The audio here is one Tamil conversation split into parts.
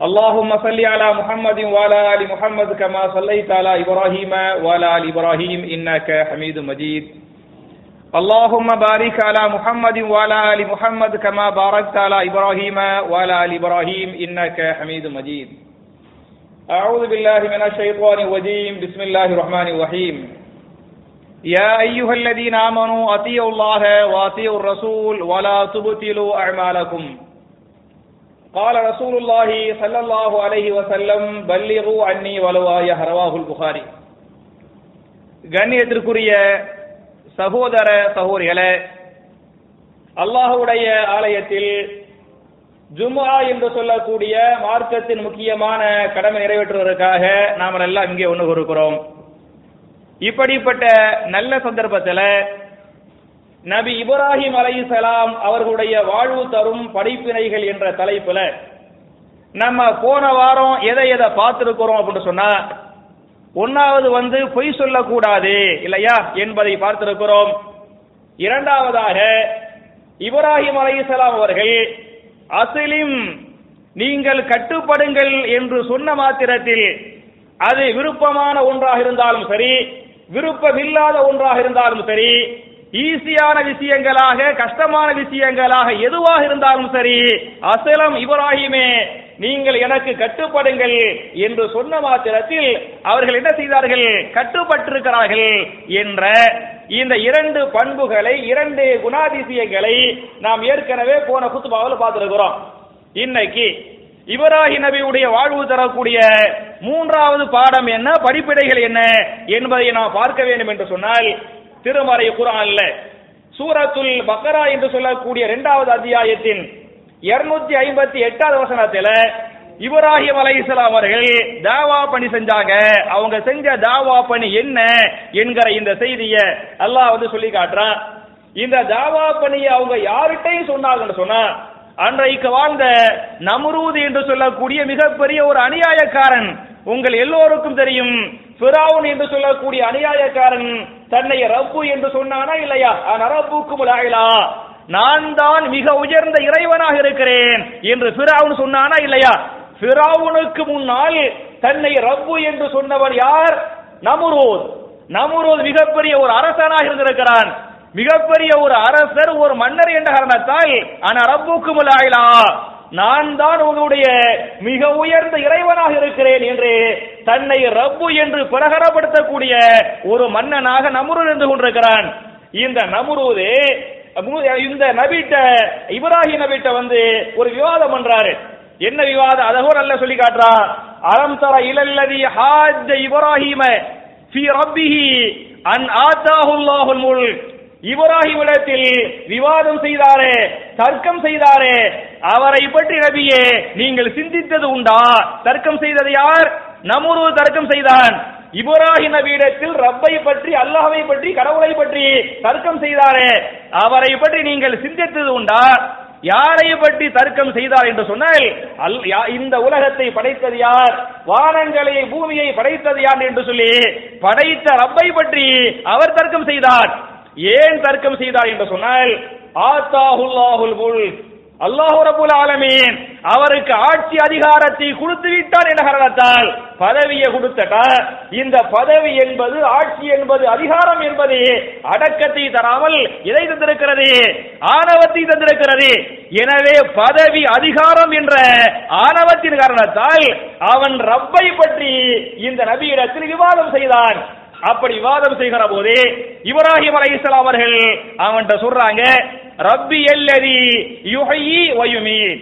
اللهم صل على محمد وعلى آل محمد كما صليت على إبراهيم وعلى آل إبراهيم إنك حميد مجيد. اللهم بارك على محمد وعلى آل محمد كما باركت على إبراهيم وعلى آل إبراهيم إنك حميد مجيد. أعوذ بالله من الشيطان الرجيم. بسم الله الرحمن الرحيم. يا أيها الذين آمنوا أطيعوا الله وأطيعوا الرسول ولا تبطلوا أعمالكم. قال رسول الله صلى الله عليه وسلم بلغوا عني ولو آية رواه البخاري கண்ணியத்திற்குரிய சகோதர சகோதரிகளே அல்லாஹுடைய ஆலயத்தில் ஜும்ஆ என்று சொல்லக்கூடிய மார்க்கத்தின் முக்கியமான கடமை நிறைவேற்றுவதற்காக நாம் எல்லாம் இங்கே ஒன்று இருக்கிறோம் இப்படிப்பட்ட நல்ல சந்தர்ப்பத்தில் நபி இப்ராஹிம் அலைசலாம் அவர்களுடைய வாழ்வு தரும் படிப்பினைகள் என்ற தலைப்புல நம்ம போன வாரம் எதை எதை பார்த்திருக்கிறோம் அப்படின்னு சொன்னா ஒன்னாவது வந்து பொய் சொல்லக்கூடாது இல்லையா என்பதை பார்த்திருக்கிறோம். இரண்டாவதாக இப்ராஹிம் அலைசலாம் அவர்கள் அசிலிம் நீங்கள் கட்டுப்படுங்கள் என்று சொன்ன மாத்திரத்தில் அது விருப்பமான ஒன்றாக இருந்தாலும் சரி விருப்பமில்லாத ஒன்றாக இருந்தாலும் சரி ஈஸியான விஷயங்களாக கஷ்டமான விஷயங்களாக எதுவாக இருந்தாலும் சரி அசலம் இப்ராஹிமே நீங்கள் எனக்கு கட்டுப்படுங்கள் என்று சொன்ன மாத்திரத்தில் அவர்கள் என்ன செய்தார்கள்? கட்டுப்பட்டிருக்கிறார்கள் என்ற இந்த இரண்டு பண்புகளை இரண்டு குணாதிசயங்களை நாம் ஏற்கனவே போன குத்துபாவில் பார்த்திருக்கிறோம். இன்னைக்கு இவராகி நபியுடைய வாழ்வு தரக்கூடிய மூன்றாவது பாடம் என்ன? படிப்பிடைகள் என்ன? என்பதை நாம் பார்க்க வேண்டும் என்று சொன்னால் திருமறை குரான்ல சூரத்துல் பக்கரா என்று சொல்லக்கூடிய இரண்டாவது அத்தியாயத்தின் இருநூத்தி ஐம்பத்தி எட்டாவது வசனத்தில் இப்ராஹிம் அலைஹிஸ்லாம் அவர்கள் தாவா பணி செஞ்சாங்க. அவங்க செஞ்ச தாவா பணி என்ன என்கிற இந்த செய்தியை அல்லாஹ் வந்து சொல்லி காட்டுறான் இந்த தாவா பணியை அவங்க யார்கிட்டையும் சொன்னாங்கன்னு சொன்னா அன்றைக்கு வாழ்ந்த நம்ரூத் என்று சொல்லக்கூடிய மிகப்பெரிய ஒரு அநியாயக்காரன் உங்கள் எல்லோருக்கும் தெரியும். பிராவுன் என்று சொல்லக்கூடிய அநியாயக்காரன் தன்னை ரப்பு என்று சொன்னானா இல்லையா? நரப்புக்கும் நான் தான் மிக உயர்ந்த இறைவனாக இருக்கிறேன் என்று பிராவுன் சொன்னானா இல்லையா? பிராவுனுக்கு முன்னால் தன்னை ரப்பு என்று சொன்னவர் யார்? நமுரோத். நமுரோத் மிகப்பெரிய ஒரு அரசனாக இருந்திருக்கிறான். மிகப்பெரிய ஒரு அரசர் ஒரு மன்னர் என்ற காரணத்தால் ஆனா ரப்புக்கு முலாயிலா நான் தான் உங்களுடைய மிக உயர்ந்த இறைவனாக இருக்கிறேன் என்று தன்னை ரப்பு என்று பிரகரப்படுத்தக்கூடிய ஒரு மன்னனாக நமுரு இருந்து கொண்டிருக்கிறான். இந்த நமுருது இந்த நபிட்ட இப்ராஹிம் நபிட்ட வந்து ஒரு விவாதம் பண்றாரு. என்ன விவாதம்? அதை கூட நல்லா சொல்லி காட்டுறான் அலம் தர இலல்லதி ஹாஜ் இப்ராஹிம ஃபி ரப்பிஹி அன் ஆத்தாஹுல்லாஹுல் முல்க். இப்ராஹிமிடத்தில் விவாதம் செய்தாரே தர்க்கம் செய்தாரே. அவரை பற்றி நபியே நீங்கள் சிந்தித்தது உண்டா? தர்க்கம் செய்தது யார்? நமூரு தர்க்கம் செய்தான். இப்ராஹிம் நபியிடத்தில் ரப்பை பற்றி அல்லாஹை பற்றி கடவுளை பற்றி தர்க்கம் செய்தாரே. அவரை பற்றி நீங்கள் சிந்தித்தது உண்டா? யாரை பற்றி தர்க்கம் செய்தார் என்று சொன்னால் இந்த உலகத்தை படைத்தது யார்? வானங்களை பூமியை படைத்தது யார் என்று சொல்லி படைத்த ரப்பை பற்றி அவர் தர்க்கம் செய்தார். ஏன் தர்க்கம் செய்தார் என்று சொன்னால் ஆத்தாஹுல்லாஹுல் முல் அல்லாஹு ரபுல் ஆலமீன் அவருக்கு ஆட்சி அதிகாரத்தை கொடுத்து விட்டார் என்ற காரணத்தால் பதவியை கொடுத்தட்டா இந்த பதவி என்பது ஆட்சி என்பது அதிகாரம் என்பது அடக்கத்தை தராமல் இதை தந்திருக்கிறது ஆணவத்தை தந்திருக்கிறது. எனவே பதவி அதிகாரம் என்ற ஆணவத்தின் காரணத்தால் அவன் ரப்பை பற்றி இந்த நபியிடத்தில் விவாதம் செய்தான். அப்படி விவாதம் செய்கிற போது இப்ராஹிம் அலை இஸ்லாம் அவர்கள் அவன்கிட்ட சொல்றாங்க ரப்பி எல்லதி யுஹயி வயுமீன்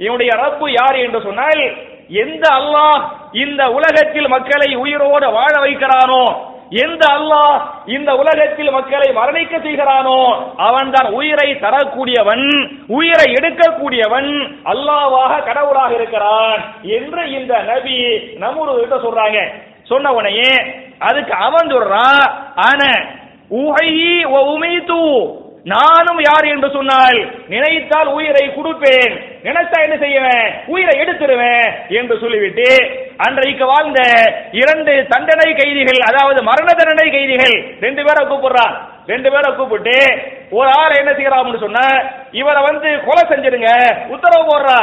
இவனுடைய ரப்பு யார் என்று சொன்னால் எந்த அல்லாஹ் இந்த உலகத்தில் மக்களை உயிரோடு வாழ வைக்கிறானோ எந்த அல்லாஹ் இந்த உலகத்தில் மக்களை மரணிக்க செய்கிறானோ அவன் தான் உயிரை தரக்கூடியவன் உயிரை எடுக்கக்கூடியவன் அல்லாவாக கடவுளாக இருக்கிறான் என்று இந்த நபி நம்முரு சொல்றாங்க. சொன்ன உடனே அதுக்கு அவன் சொல்றான் ஆன உஹையி உமை நானும் யார் என்று சொன்னால் நினைத்தால் உயிரை கொடுப்பேன். நினைத்தா என்ன செய்வேன்? உயிரை எடுத்துருவேன் என்று சொல்லிவிட்டு அன்றைக்கு வாழ்ந்த இரண்டு தண்டனை கைதிகள் அதாவது மரண தண்டனை கைதிகள் ரெண்டு பேரை கூப்பிடுறான். ரெண்டு பேரை கூப்பிட்டு ஒரு ஆள் என்ன செய்யறான்? சொன்ன இவரை வந்து கொலை செஞ்சிருங்க உத்தரவு போடுறா.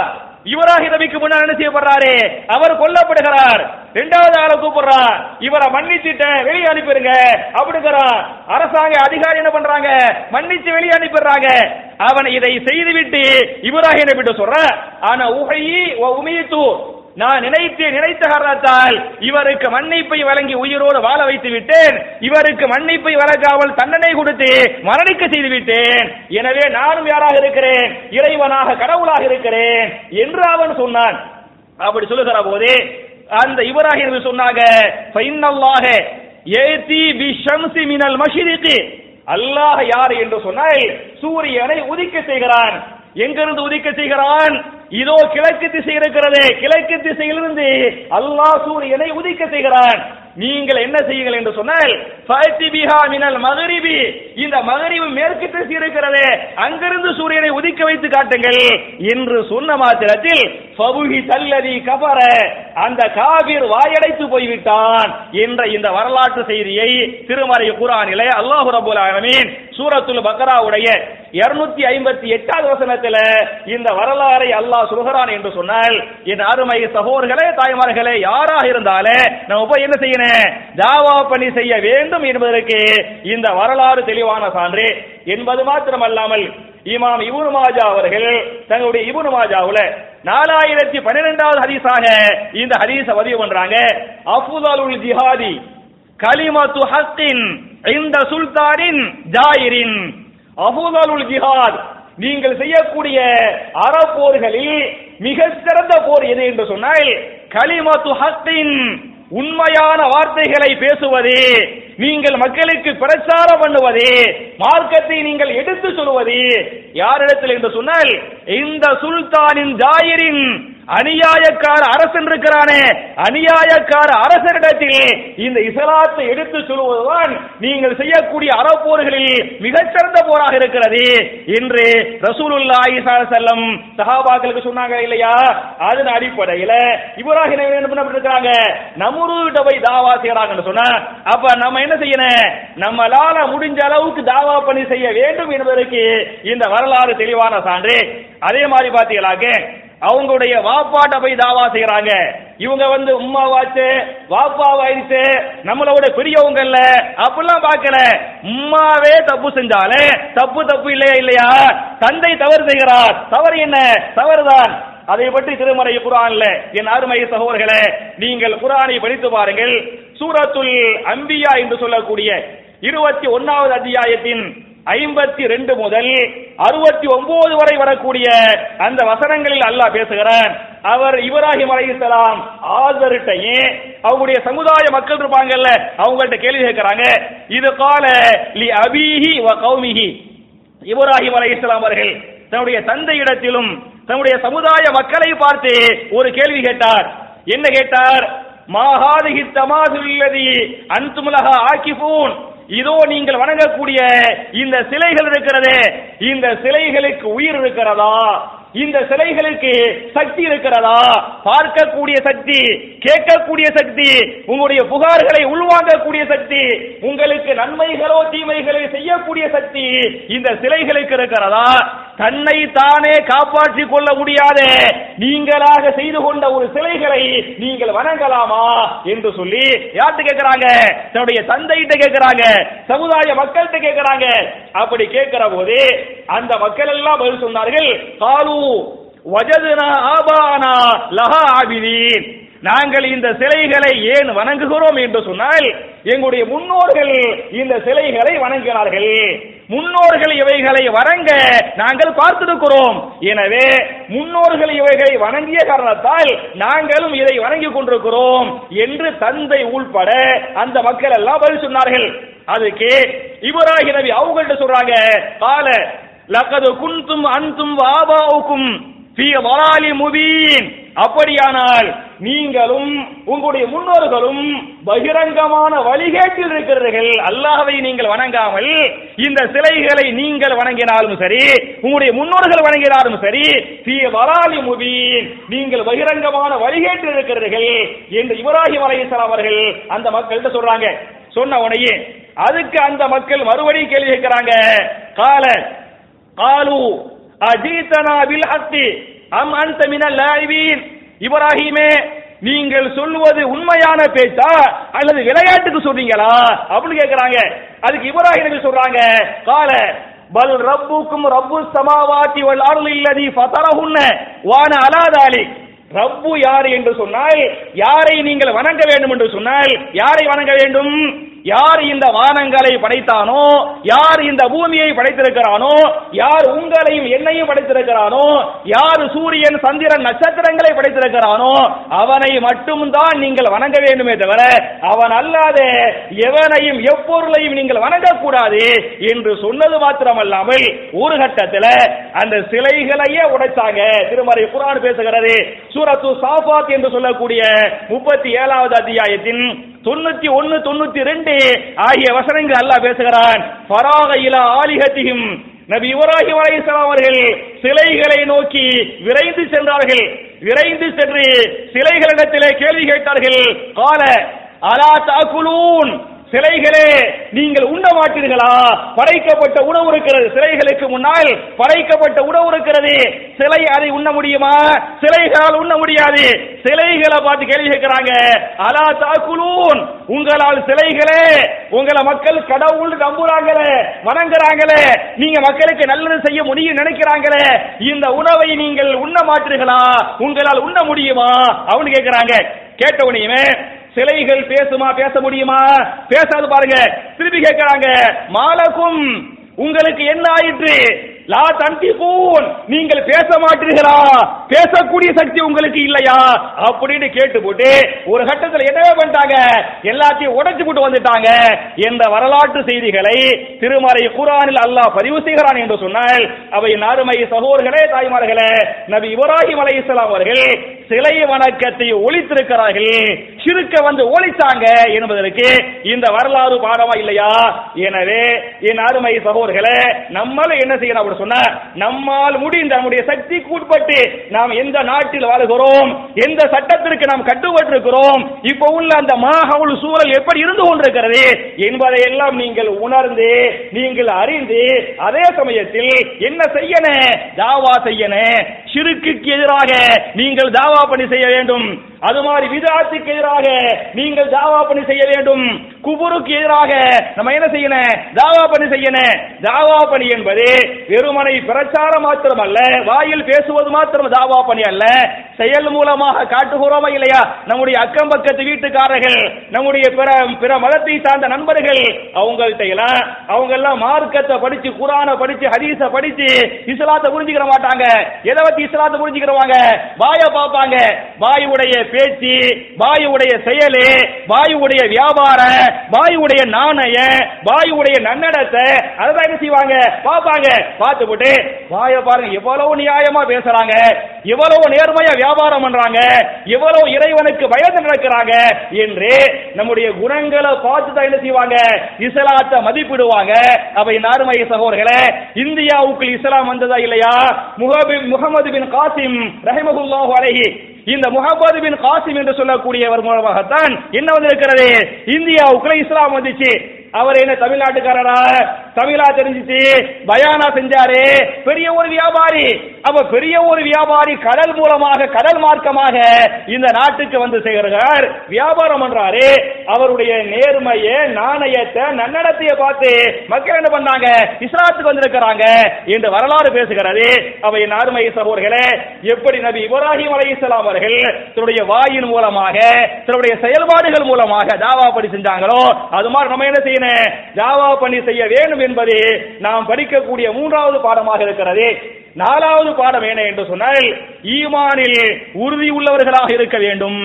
இவராக இதவிக்கு முன்னால் என்ன செய்யப்படுறாரு? அவர் கொல்லப்படுகிறார். இரண்டாவது ஆளை கூப்பிடுறான் இவரை மன்னிச்சுட்டேன் வெளியே அனுப்பிடுங்க அப்படிங்கிறான் அரசாங்க அதிகாரி என்ன பண்றாங்க? மன்னிச்சு வெளியே அனுப்பிடுறாங்க. அவன் இதை செய்துவிட்டு இவராக என்ன விட்டு சொல்ற ஆனா உகையி உமியத்து நான் நினைத்து நினைத்த காரணத்தால் இவருக்கு மன்னிப்பை வழங்கி உயிரோடு வாழ வைத்து விட்டேன். இவருக்கு மன்னிப்பை வழங்காமல் தண்டனை கொடுத்து மரணிக்க செய்து விட்டேன். எனவே நானும் யாராக இருக்கிறேன்? இறைவனாக கடவுளாக இருக்கிறேன் என்று அவன் சொன்னான். அப்படி சொல்லுகிற போது அந்த இவராக சொன்னாங்க ஃபைனல்லாக ஏத்தி பி ஷம்சி மினல் மஷ்ரிகி அல்லாஹ் யார் என்று சொன்னால் சூரியனை உதிக்க செய்கிறான். எங்கிருந்து உதிக்க செய்கிறான்? இதோ கிழக்கு திசை இருக்கிறது கிழக்கு திசையிலிருந்து அல்லாஹ் சூரியனை உதிக்க செய்கிறான். நீங்கள் என்ன செய்யுங்கள் என்று சொன்னால் ஃபஅத்திபிஹா மினல் மகரிபி. இந்த மகரிபு மேற்கு திசை இருக்கிறது அங்கிருந்து சூரியனை உதிக்க வைத்து காட்டுங்கள் என்று சொன்ன மாத்திரத்தில் ஃபபுஹி தல்லதி கபர. அந்த காபிர் வாயடைத்து போய்விட்டான் என்ற இந்த வரலாற்று செய்தியை திருமறை குரானிலே அல்லாஹு ரபுல் ஆலமீன் சூரத்துல் பக்ராவுடைய இருநூத்தி ஐம்பத்தி எட்டாவது வசனத்தில் இந்த வரலாறை அல்லாஹ் சொல்கிறான் என்று சொன்னால் என் அருமை சகோதரர்களே தாய்மார்களே யாராக இருந்தாலே நம்ம போய் என்ன செய்யணும்? தாவா பணி செய்ய வேண்டும் என்பதற்கு இந்த வரலாறு தெளிவான சான்று. என்பது மாத்திரமல்லாமல் இமாம் இபுனு மாஜா அவர்கள் தங்களுடைய இபுனு மாஜாவுல நாலாயிரத்தி பன்னிரெண்டாவது ஹதீஸாக இந்த ஹதீஸ பதிவு பண்றாங்க. அஃபுதலுல் ஜிஹாதி கலிமத்து ஹஸ்தின் இந்த சுல்தானின் ஜாயிரின். அபுதாலுல் ஜிஹாத். நீங்கள் செய்யக்கூடிய அறப்போர்களில் மிக சிறந்த போர் எது என்று சொன்னால் கலிமத்து ஹக்கின் உண்மையான வார்த்தைகளை பேசுவது நீங்கள் மக்களுக்கு பிரச்சாரம் பண்ணுவது மார்க்கத்தை நீங்கள் எடுத்து சொல்வது. யாரிடத்தில் என்று சொன்னால் இந்த சுல்தானின் ஜாயிரின் அநியாயக்கார அரசன் இருக்கிறானே. அநியாயக்கார அரசனிடத்தில் இந்த இஸ்லாத்தை எடுத்து சொல்வதுதான் நீங்கள் செய்யக்கூடிய அறப்போர்களில் மிகச்சிறந்த போராக இருக்கிறது என்று ரசூலுல்லாஹி செல்லம் சஹாபாக்களுக்கு சொன்னாங்க இல்லையா? அதன் அடிப்படையில இவராக என்ன பண்ணப்பட்டிருக்காங்க நம்மூர்கிட்ட போய் தாவா செய்யறாங்கன்னு சொன்னா அப்ப நம்ம என்ன செய்யணும்? நம்மளால முடிஞ்ச அளவுக்கு தாவா பணி செய்ய வேண்டும் என்பதற்கு இந்த வரலாறு தெளிவான சான்று. அதே மாதிரி பாத்தீங்களாக்க அவங்களுடைய வாப்பாட்ட போய் தாவா செய்யறாங்க இவங்க வந்து உம்மா வாச்சு வாப்பா வாயிச்சு நம்மளோட பெரியவங்க இல்ல அப்படிலாம் பார்க்கல. உம்மாவே தப்பு செஞ்சாலே தப்பு தப்பு இல்லையா இல்லையா? தந்தை தவறு செய்கிறார். தவறு என்ன? தவறுதான். அதை பற்றி திருமறை குரான்ல என் அருமை சகோதரர்களே நீங்கள் குரானை படித்து பாருங்கள். சூரத்துல் அம்பியா என்று சொல்லக்கூடிய இருபத்தி ஒன்னாவது அத்தியாயத்தின் ஐம்பத்தி ரெண்டு முதல் அறுபத்தி ஒன்பது வரை வரக்கூடிய அந்த வசனங்களில் அல்லாஹ் பேசுகிறான். அவர் இப்ராஹிம் அலைஹிஸ்ஸலாம் ஆதர்கிட்டயே அவங்களுடைய சமுதாய மக்கள் இருப்பாங்கல்ல அவங்கள்ட்ட கேள்வி கேட்கிறாங்க. இது கால லி அபீஹி வ கௌமிஹி. இப்ராஹிம் அலைஹிஸ்ஸலாம் அவர்கள் தன்னுடைய தந்தையிடத்திலும் தன்னுடைய சமுதாய மக்களை பார்த்து ஒரு கேள்வி கேட்டார். என்ன கேட்டார்? மாஹாதிஹி தமாதுல்லதி அன்துமுலஹா ஆக்கிஃபூன். இதோ நீங்கள் வணங்கக்கூடிய இந்த சிலைகள் இருக்கிறது இந்த சிலைகளுக்கு உயிர் இருக்கிறதா? இந்த சிலைகளுக்கு சக்தி இருக்கிறதா? பார்க்கக்கூடிய சக்தி கேட்கக்கூடிய சக்தி உங்களுடைய புகார்களை உள்வாங்கக்கூடிய சக்தி உங்களுக்கு நன்மைகளோ தீமைகளை செய்யக்கூடிய சக்தி இந்த சிலைகளுக்கு இருக்கிறதா? தன்னை தானே காப்பாற்றிக் கொள்ள முடியாத. நீங்களாக செய்து கொண்ட ஒரு சிலைகளை நீங்கள் வணங்கலாமா என்று சொல்லி யார்கிட்ட கேட்கிறாங்க? தன்னுடைய தந்தைகிட்ட கேட்கிறாங்க சமுதாய மக்கள்கிட்ட கேட்கிறாங்க. அப்படி கேட்கிற போது அந்த மக்கள் எல்லாம் பதில் சொன்னார்கள் காலூ வஜதுனா ஆபானா லஹா ஆபிதீன் நாங்கள் இந்த சிலைகளை ஏன் வணங்குகிறோம் என்று சொன்னால் எங்களுடைய முன்னோர்கள் இந்த சிலைகளை வணங்கினார்கள். முன்னோர்கள் இவைகளை வணங்க நாங்கள் பார்த்திருக்கிறோம். எனவே முன்னோர்கள் இவைகளை வணங்கிய காரணத்தால் நாங்களும் இதை வணங்கிக் கொண்டிருக்கிறோம் என்று தந்தை உள்பட அந்த மக்கள் எல்லாம் பதில் சொன்னார்கள். அதுக்கு இவராகி நபி அவங்கள்ட்ட சொல்றாங்க கால லக்கது குன்தும் அன்தும் வாபாவுக்கும் ஃபீ வலாலி முபீன். அப்படியானால் நீங்களும் உங்களுடைய முன்னோர்களும் பகிரங்கமான வழிகேட்டில் இருக்கிறீர்கள். அல்லாஹவை நீங்கள் வணங்காமல் இந்த சிலைகளை நீங்கள் வணங்கினாலும் சரி உங்களுடைய முன்னோர்கள் வணங்கினாலும் சரி தீ வராலி முபீன். நீங்கள் பகிரங்கமான வழிகேட்டில் இருக்கிறீர்கள் என்று இப்ராஹிம் அலைஹிஸ்ஸலாம் அவர்கள் அந்த மக்கள்கிட்ட சொல்றாங்க. சொன்ன உடனே அதுக்கு அந்த மக்கள் மறுபடியும் கேள்வி கேட்கிறாங்க. கால قالوا அஜீதனா பில் ஹத்தி அம் அன்த மினல் லாயிபீன் இப்ராஹிமே நீங்கள் சொல்லுவது உண்மையான பேச்சா அல்லது விளையாட்டுக்கு சொல்றீங்களா? அப்படின்னு கேக்குறாங்க. அதுக்கு இப்ராஹிம் சொல்றாங்க? கால பல் ரப்புக்கும் ரப்பு சமாவாத்தி வல் அருள் இல்லதி ஃபதரஹுன்ன வான அலாதாலி ரப்பு யார் என்று சொன்னால் யாரை நீங்கள் வணங்க வேண்டும் என்று சொன்னால் யாரை வணங்க வேண்டும்? யார் இந்த வானங்களை படைத்தானோ யார் இந்த பூமியை படைத்திருக்கிறானோ யார் உங்களையும் என்னையும் படைத்திருக்கிறானோ யார் சூரியன் சந்திரன் நட்சத்திரங்களை படைத்திருக்கிறானோ அவனை மட்டும்தான் நீங்கள் வணங்க வேண்டுமே தவிர அவன் அல்லாத எவனையும் எப்பொருளையும் நீங்கள் வணங்கக்கூடாது என்று சொன்னது மாத்திரமல்லாமல் ஒரு கட்டத்தில் அந்த சிலைகளையே உடைச்சாங்க திருமறை குரான் பேசுகிறது. சூரத்து சாஃபாத் என்று சொல்லக்கூடிய முப்பத்தி ஏழாவது அத்தியாயத்தின் தொண்ணூத்தி ஒன்னு தொண்ணூத்தி ரெண்டு ஆகிய வசனங்கள் அல்லாஹ் பேசுகிறான். ஃபராக இலா ஆலிஹத்திஹிம் நபி இப்ராஹிம் அலைஹிஸ்ஸலாம் அவர்கள் சிலைகளை நோக்கி விரைந்து சென்றார்கள். விரைந்து சென்று சிலைகளிடத்திலே கேள்வி கேட்டார்கள். கால அலா தாக்குலூன்? சிலைகளே நீங்கள் உண்ண மாட்டீர்களா படைக்கப்பட்ட உணவு இருக்கிறது. சிலைகளுக்கு முன்னால் படைக்கப்பட்ட உணவு இருக்கிறது. சிலை அதை உண்ண முடியுமா? சிலைகளால் உண்ண முடியாது. சிலைகளை பார்த்து கேள்வி கேட்கிறாங்க. அலா தாக்குலூன். உங்களால் சிலைகளே உங்களை மக்கள் கடவுள் நம்புறாங்களே வணங்குறாங்களே நீங்க மக்களுக்கு நல்லது செய்ய முடியும் நினைக்கிறாங்களே இந்த உணவை நீங்கள் உண்ண மாட்டீர்களா? உங்களால் உண்ண முடியுமா? அவனு கேட்கிறாங்க. கேட்ட உடனே சிலைகள் பேசுமா பேச முடியுமா? பேசாது பாருங்க. திருப்பி கேட்கிறாங்க மாலக்கும் உங்களுக்கு என்ன ஆயிற்று? லா தந்திகூன் நீங்கள் பேச மாட்டீர்களா? பேசக்கூடிய சக்தி உங்களுக்கு இல்லையா? அப்படின்னு கேட்டு போட்டு ஒரு கட்டத்தில் என்னவே பண்ணிட்டாங்க? எல்லாத்தையும் உடைச்சு போட்டு வந்துட்டாங்க. என்ற வரலாற்று செய்திகளை திருமறை குரானில் அல்லாஹ் பதிவு செய்கிறான் என்று சொன்னால் அவை நாருமை சகோதர்களே தாய்மார்களே நபி இப்ராஹிம் அலைஹிஸ்ஸலாம் அவர்கள் சிலை வணக்கத்தை ஒழித்திருக்கிறார்கள். சிறுக்க வந்து ஒழித்தாங்க என்பதற்கு இந்த வரலாறு பாடமா இல்லையா? எனவே என் அருமை சகோதர்களே நம்மள என்ன செய்யணும் சொன்னா நம்மால் முடிந்த நம்முடைய சக்திக்கு உட்பட்டு நாம் எந்த நாட்டில் வாழ்கிறோம் எந்த சட்டத்திற்கு நாம் கட்டுப்பட்டிருக்கிறோம் இப்ப உள்ள அந்த மாஹவுல் சூழல் எப்படி இருந்து கொண்டிருக்கிறது என்பதை எல்லாம் நீங்கள் உணர்ந்து நீங்கள் அறிந்து அதே சமயத்தில் என்ன செய்யணும் தாவா செய்யணும் சிறுக்குக்கு எதிராக நீங்கள் தாவா பணி செய்ய வேண்டும். அது மாதிரி விதாத்துக்கு எதிராக நீங்கள் தாவா பணி செய்ய வேண்டும். குபுருக்கு எதிராக நம்ம என்ன செய்யணும்? தாவா பணி செய்யணும். தாவா பணி என்பது வெறுமனை பிரச்சாரம் மாத்திரம் அல்ல வாயில் பேசுவது மாத்திரம் தாவா பணி அல்ல. செயல் மூலமாக காட்டுகிறோமா இல்லையா? நம்முடைய அக்கம் பக்கத்து வீட்டுக்காரர்கள் நம்முடைய பிற பிற மதத்தை சார்ந்த நண்பர்கள் அவங்கள்ட்ட எல்லாம் அவங்க எல்லாம் மார்க்கத்தை படிச்சு குரானை படிச்சு ஹதீஸ படிச்சு இஸ்லாத்தை புரிஞ்சுக்கிற மாட்டாங்க. எதை பத்தி இஸ்லாத்தை புரிஞ்சுக்கிறவாங்க வாய பார்ப்பாங்க. வாயுடைய பேச்சு வாயுடைய செயலு வாயுடைய வியாபாரம் வாயுடைய நாணய வாயுடைய நன்னடத்தை அதான் என்ன செய்வாங்க? பார்ப்பாங்க. பார்த்து போட்டு வாய பாருங்க எவ்வளவு நியாயமா பேசுறாங்க. எவ்வளவு நேர்மையா வியாபாரம் பண்றாங்க. எவ்வளவு இறைவனுக்கு பயந்து நடக்கிறாங்க என்று நம்முடைய குணங்களை பார்த்து தான் என்ன செய்வாங்க? இஸ்லாத்தை மதிப்பிடுவாங்க. அவை நார்மை சகோதரர்களே இந்தியாவுக்கு இஸ்லாம் வந்ததா இல்லையா? முகபி முகமது பின் காசிம் ரஹிமகுல்லாஹு அலைஹி இந்த முகமது பின் காசிம் என்று சொல்லக்கூடியவர் மூலமாகத்தான் என்ன வந்திருக்கிறது? இந்தியாவுக்குள்ள இஸ்லாம் வந்துச்சு. அவர் என்ன தமிழ்நாட்டுக்காரரா? தமிழா தெரிஞ்சிச்சு பயானா செஞ்சாரு. பெரிய ஒரு வியாபாரி. அப்ப பெரிய ஒரு வியாபாரி கடல் மூலமாக கடல் மார்க்கமாக இந்த நாட்டுக்கு வந்து செய்கிறார் வியாபாரம் பண்றாரு. அவருடைய நேர்மைய நாணயத்தை நன்னடத்தைய பார்த்து மக்கள் என்ன பண்ணாங்க? இஸ்லாத்துக்கு வந்திருக்கிறாங்க என்று வரலாறு பேசுகிறது. அவை நார்மை சகோதர்களே எப்படி நபி இப்ராஹிம் அலைஹிஸ்ஸலாம் அவர்கள் தன்னுடைய வாயின் மூலமாக தன்னுடைய செயல்பாடுகள் மூலமாக தாவா பண்ணி செஞ்சாங்களோ அது மாதிரி நம்ம என்ன செய்யணும்? தாவா பண்ணி செய்ய வேண்டும் என்பது நாம் படிக்கக்கூடிய மூன்றாவது பாடமாக இருக்கிறது. நாலாவது பாடம் என்ன என்று சொன்னால் ஈமானில் உறுதி உள்ளவர்களாக இருக்க வேண்டும்.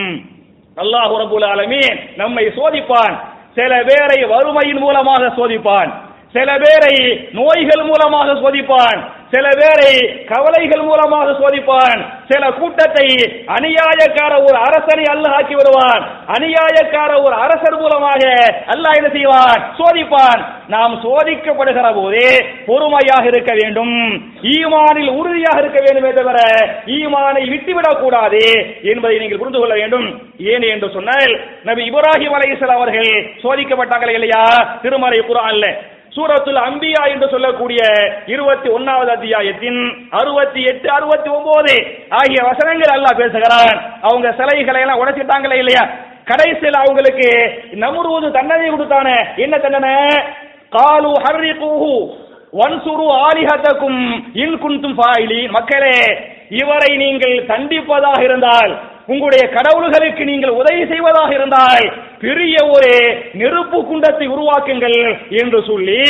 அல்லாஹ் ரபுல் ஆலமீன் நம்மை சோதிப்பான். சில பேரை வறுமையின் மூலமாக சோதிப்பான். சில பேரை நோய்கள் மூலமாக சோதிப்பான் சில பேரை கவலைகள் மூலமாக சோதிப்பான் சில கூட்டத்தை அநியாயக்கார ஒரு அரசனை அல்லாஹ் ஆக்கி வருவான் அநியாயக்கார ஒரு அரசர் மூலமாக அல்லாஹ் என்ன செய்வான்? சோதிப்பான். நாம் சோதிக்கப்படுகிற போதே பொறுமையாக இருக்க வேண்டும் ஈமானில் உறுதியாக இருக்க வேண்டுமே தவிர ஈமானை விட்டுவிடக் கூடாது என்பதை நீங்கள் புரிந்து கொள்ள வேண்டும். ஏன் என்று சொன்னால் நபி இப்ராஹிம் அலைஹிஸ்ஸலாம் அவர்கள் சோதிக்கப்பட்டாங்களே இல்லையா? திருமறை குர்ஆன்ல சூரத்துல் அம்பியா என்று சொல்லக்கூடிய இருபத்தி ஒன்னாவது அத்தியாயத்தின் அறுபத்தி எட்டு அறுபத்தி ஒன்பது ஆகிய வசனங்கள் அல்லாஹ் பேசுகிறான். அவங்க சிலைகளை எல்லாம் உடைச்சிட்டாங்களே இல்லையா? கடைசியில் அவங்களுக்கு நமுருவது தண்டனை கொடுத்தானே. என்ன தண்டனை? காலு ஹர்ரிகூஹு வன்சுரு ஆலிஹத்தக்கும் இன் குந்தும் ஃபாயிலி. மக்களே இவரை நீங்கள் தண்டிப்பதாக இருந்தால் உங்களுடைய கடவுள்களுக்கு நீங்கள் உதவி செய்வதாக இருந்தால் பெரிய ஒரு நெருப்பு குண்டத்தை உருவாக்குங்கள் என்று சொல்லி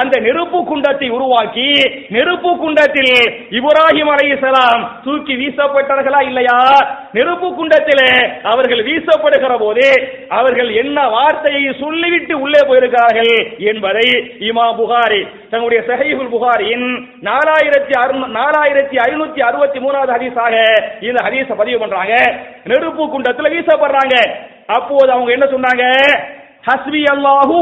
அந்த நெருப்பு குண்டத்தை உருவாக்கி நெருப்பு குண்டத்தில் இப்ராஹிம் அலைஹிஸ்ஸலாம் தூக்கி வீசப்பட்டார்களா இல்லையா? நெருப்பு குண்டத்தில் அவர்கள் வீசப்படுகிற போது அவர்கள் என்ன வார்த்தையை சொல்லிவிட்டு உள்ளே போயிருக்கிறார்கள் என்பதை இமா புகாரி தன்னுடைய சஹீபுல் புகாரியின் நாலாயிரத்தி நாலாயிரத்தி ஐநூத்தி அறுபத்தி மூணாவது ஹதீஸாக இந்த ஹதீஸை பதிவு பண்றாங்க. நெருப்பு குண்டத்தில் வீசப்படுறாங்க. அப்போது அவங்க என்ன சொன்னாங்க? ஹஸ்பி அல்லாஹு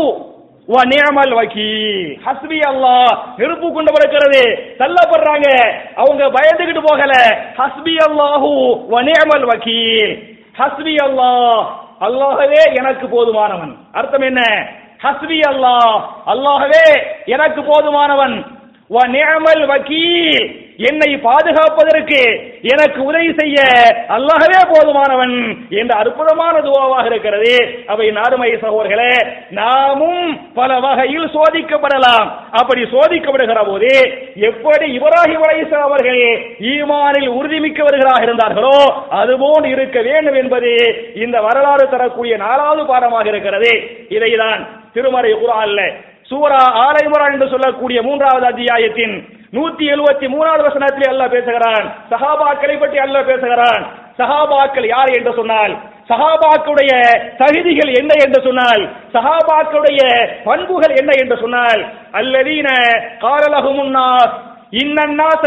வ நிஅமல் வக்கீல். ஹஸ்பி அல்லாஹ் நெருப்பு கொண்டு படுக்கிறது தள்ளப்படுறாங்க. அவங்க பயந்துகிட்டு போகல. ஹஸ்பி அல்லாஹு வ நிஅமல் வக்கீல். ஹஸ்பி அல்லாஹ் அல்லாஹவே எனக்கு போதுமானவன். அர்த்தம் என்ன? ஹஸ்பி அல்லாஹ் அல்லாஹவே எனக்கு போதுமானவன். வ வக்கீல். என்னை பாதுகாப்பதற்கு எனக்கு உதவி செய்ய அல்லாஹவே போதுமானவன் என்ற அற்புதமான துவாவாக இருக்கிறது. அவை நாருமை சகோதர்களே நாமும் பல வகையில் சோதிக்கப்படலாம். அப்படி சோதிக்கப்படுகிற போது எப்படி இப்ராஹிம் அலைஹிஸ்ஸலாம் அவர்கள் ஈமானில் உறுதிமிக்கவர்களாக இருந்தார்களோ அதுபோல் இருக்க வேண்டும் என்பது இந்த வரலாறு தரக்கூடிய நாலாவது பாடமாக இருக்கிறது. இதைதான் திருமறை குரான்ல சூரா ஆல என்று சொல்லக்கூடிய மூன்றாவது அத்தியாயத்தின் நூத்தி எழுபத்தி மூணாவது வசனத்தில் அல்ல பேசுகிறான். சஹாபாக்களை பற்றி அல்ல பேசுகிறான். சஹாபாக்கள் யார் என்று சொன்னால் சஹாபாக்களுடைய தகுதிகள் என்ன என்று சொன்னால் சஹாபாக்களுடைய பண்புகள் என்ன என்று சொன்னால் அல்லதீன காலலகுமுன்னாஸ் இன்னன்னாச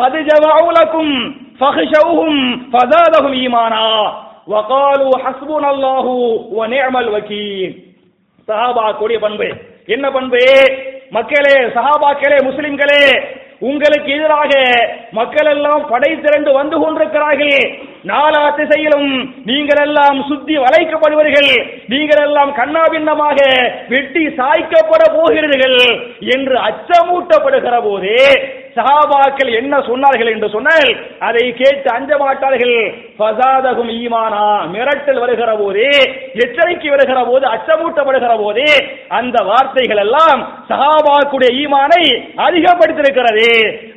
கது ஜமாவுலக்கும் ஃபஹஷவுஹும் ஃபஸாதஹும் ஈமானா. வகாலு ஹஸ்புனல்லாஹு வ நிஅமல் வக்கீல் சஹாபாக்களுடைய பண்பு என்ன பண்பு? மக்களே சஹாபாக்களே முஸ்லிம்களே உங்களுக்கு எதிராக மக்கள் எல்லாம் படை திரண்டு வந்து கொண்டிருக்கிறார்கள். நாலா திசையிலும் நீங்கள் எல்லாம் சுத்தி வளைக்கப்படுவீர்கள். நீங்கள் எல்லாம் கண்ணாபின்னமாக வெட்டி சாய்க்கப்பட போகிறீர்கள் என்று அச்சமூட்டப்படுகிற போது சஹாபாக்கள் என்ன சொன்னார்கள் என்று சொன்னால் அதை கேட்டு அஞ்ச மாட்டார்கள் ஃபசாதகும் ஈமானா. மிரட்டல் வருகிற போது எச்சரிக்கை வருகிற போது அச்சமூட்டப்படுகிற போது அந்த வார்த்தைகள் எல்லாம் சஹாபாக்குடைய ஈமானை அதிகப்படுத்தியிருக்கிறது.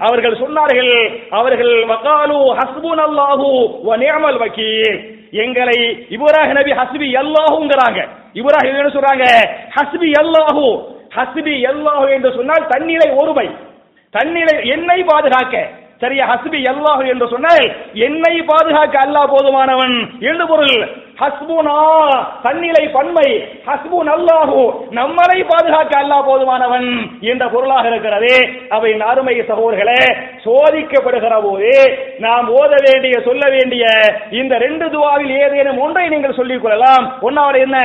அவர்கள் சொன்னார்கள் அவர்கள் வகாலு ஹஸ்புன் அல்லாஹு வ நிஅமல் வக்கீல் எங்களை இவராக நபி ஹஸ்பி அல்லாஹுங்கிறாங்க இப்ராஹிம் என்ன சொல்றாங்க? ஹஸ்பி அல்லாஹு ஹஸ்பி அல்லாஹு என்று சொன்னால் தன்னிலை ஒருமை. தன்னிலை என்னை பாதுகாக்க. சரியா? ஹஸ்பி அல்லாஹ் என்று சொன்னால் என்னை பாதுகாக்க அல்லாஹ் போதுமானவன். என்று பொருள் ஹஸ்புனா தன்னிலை பன்மை. ஹஸ்புன் அல்லாஹு நம்மளை பாதுகாக்க அல்லாஹ் போதுமானவன் என்ற பொருளாக இருக்கிறது. அவை அருமை சகோதர்களே சோதிக்கப்படுகிற போது நாம் ஓத வேண்டிய சொல்ல வேண்டிய இந்த ரெண்டு துவாவில் ஏதேனும் ஒன்றை நீங்கள் சொல்லிக் கொள்ளலாம். ஒன்னாவது என்ன?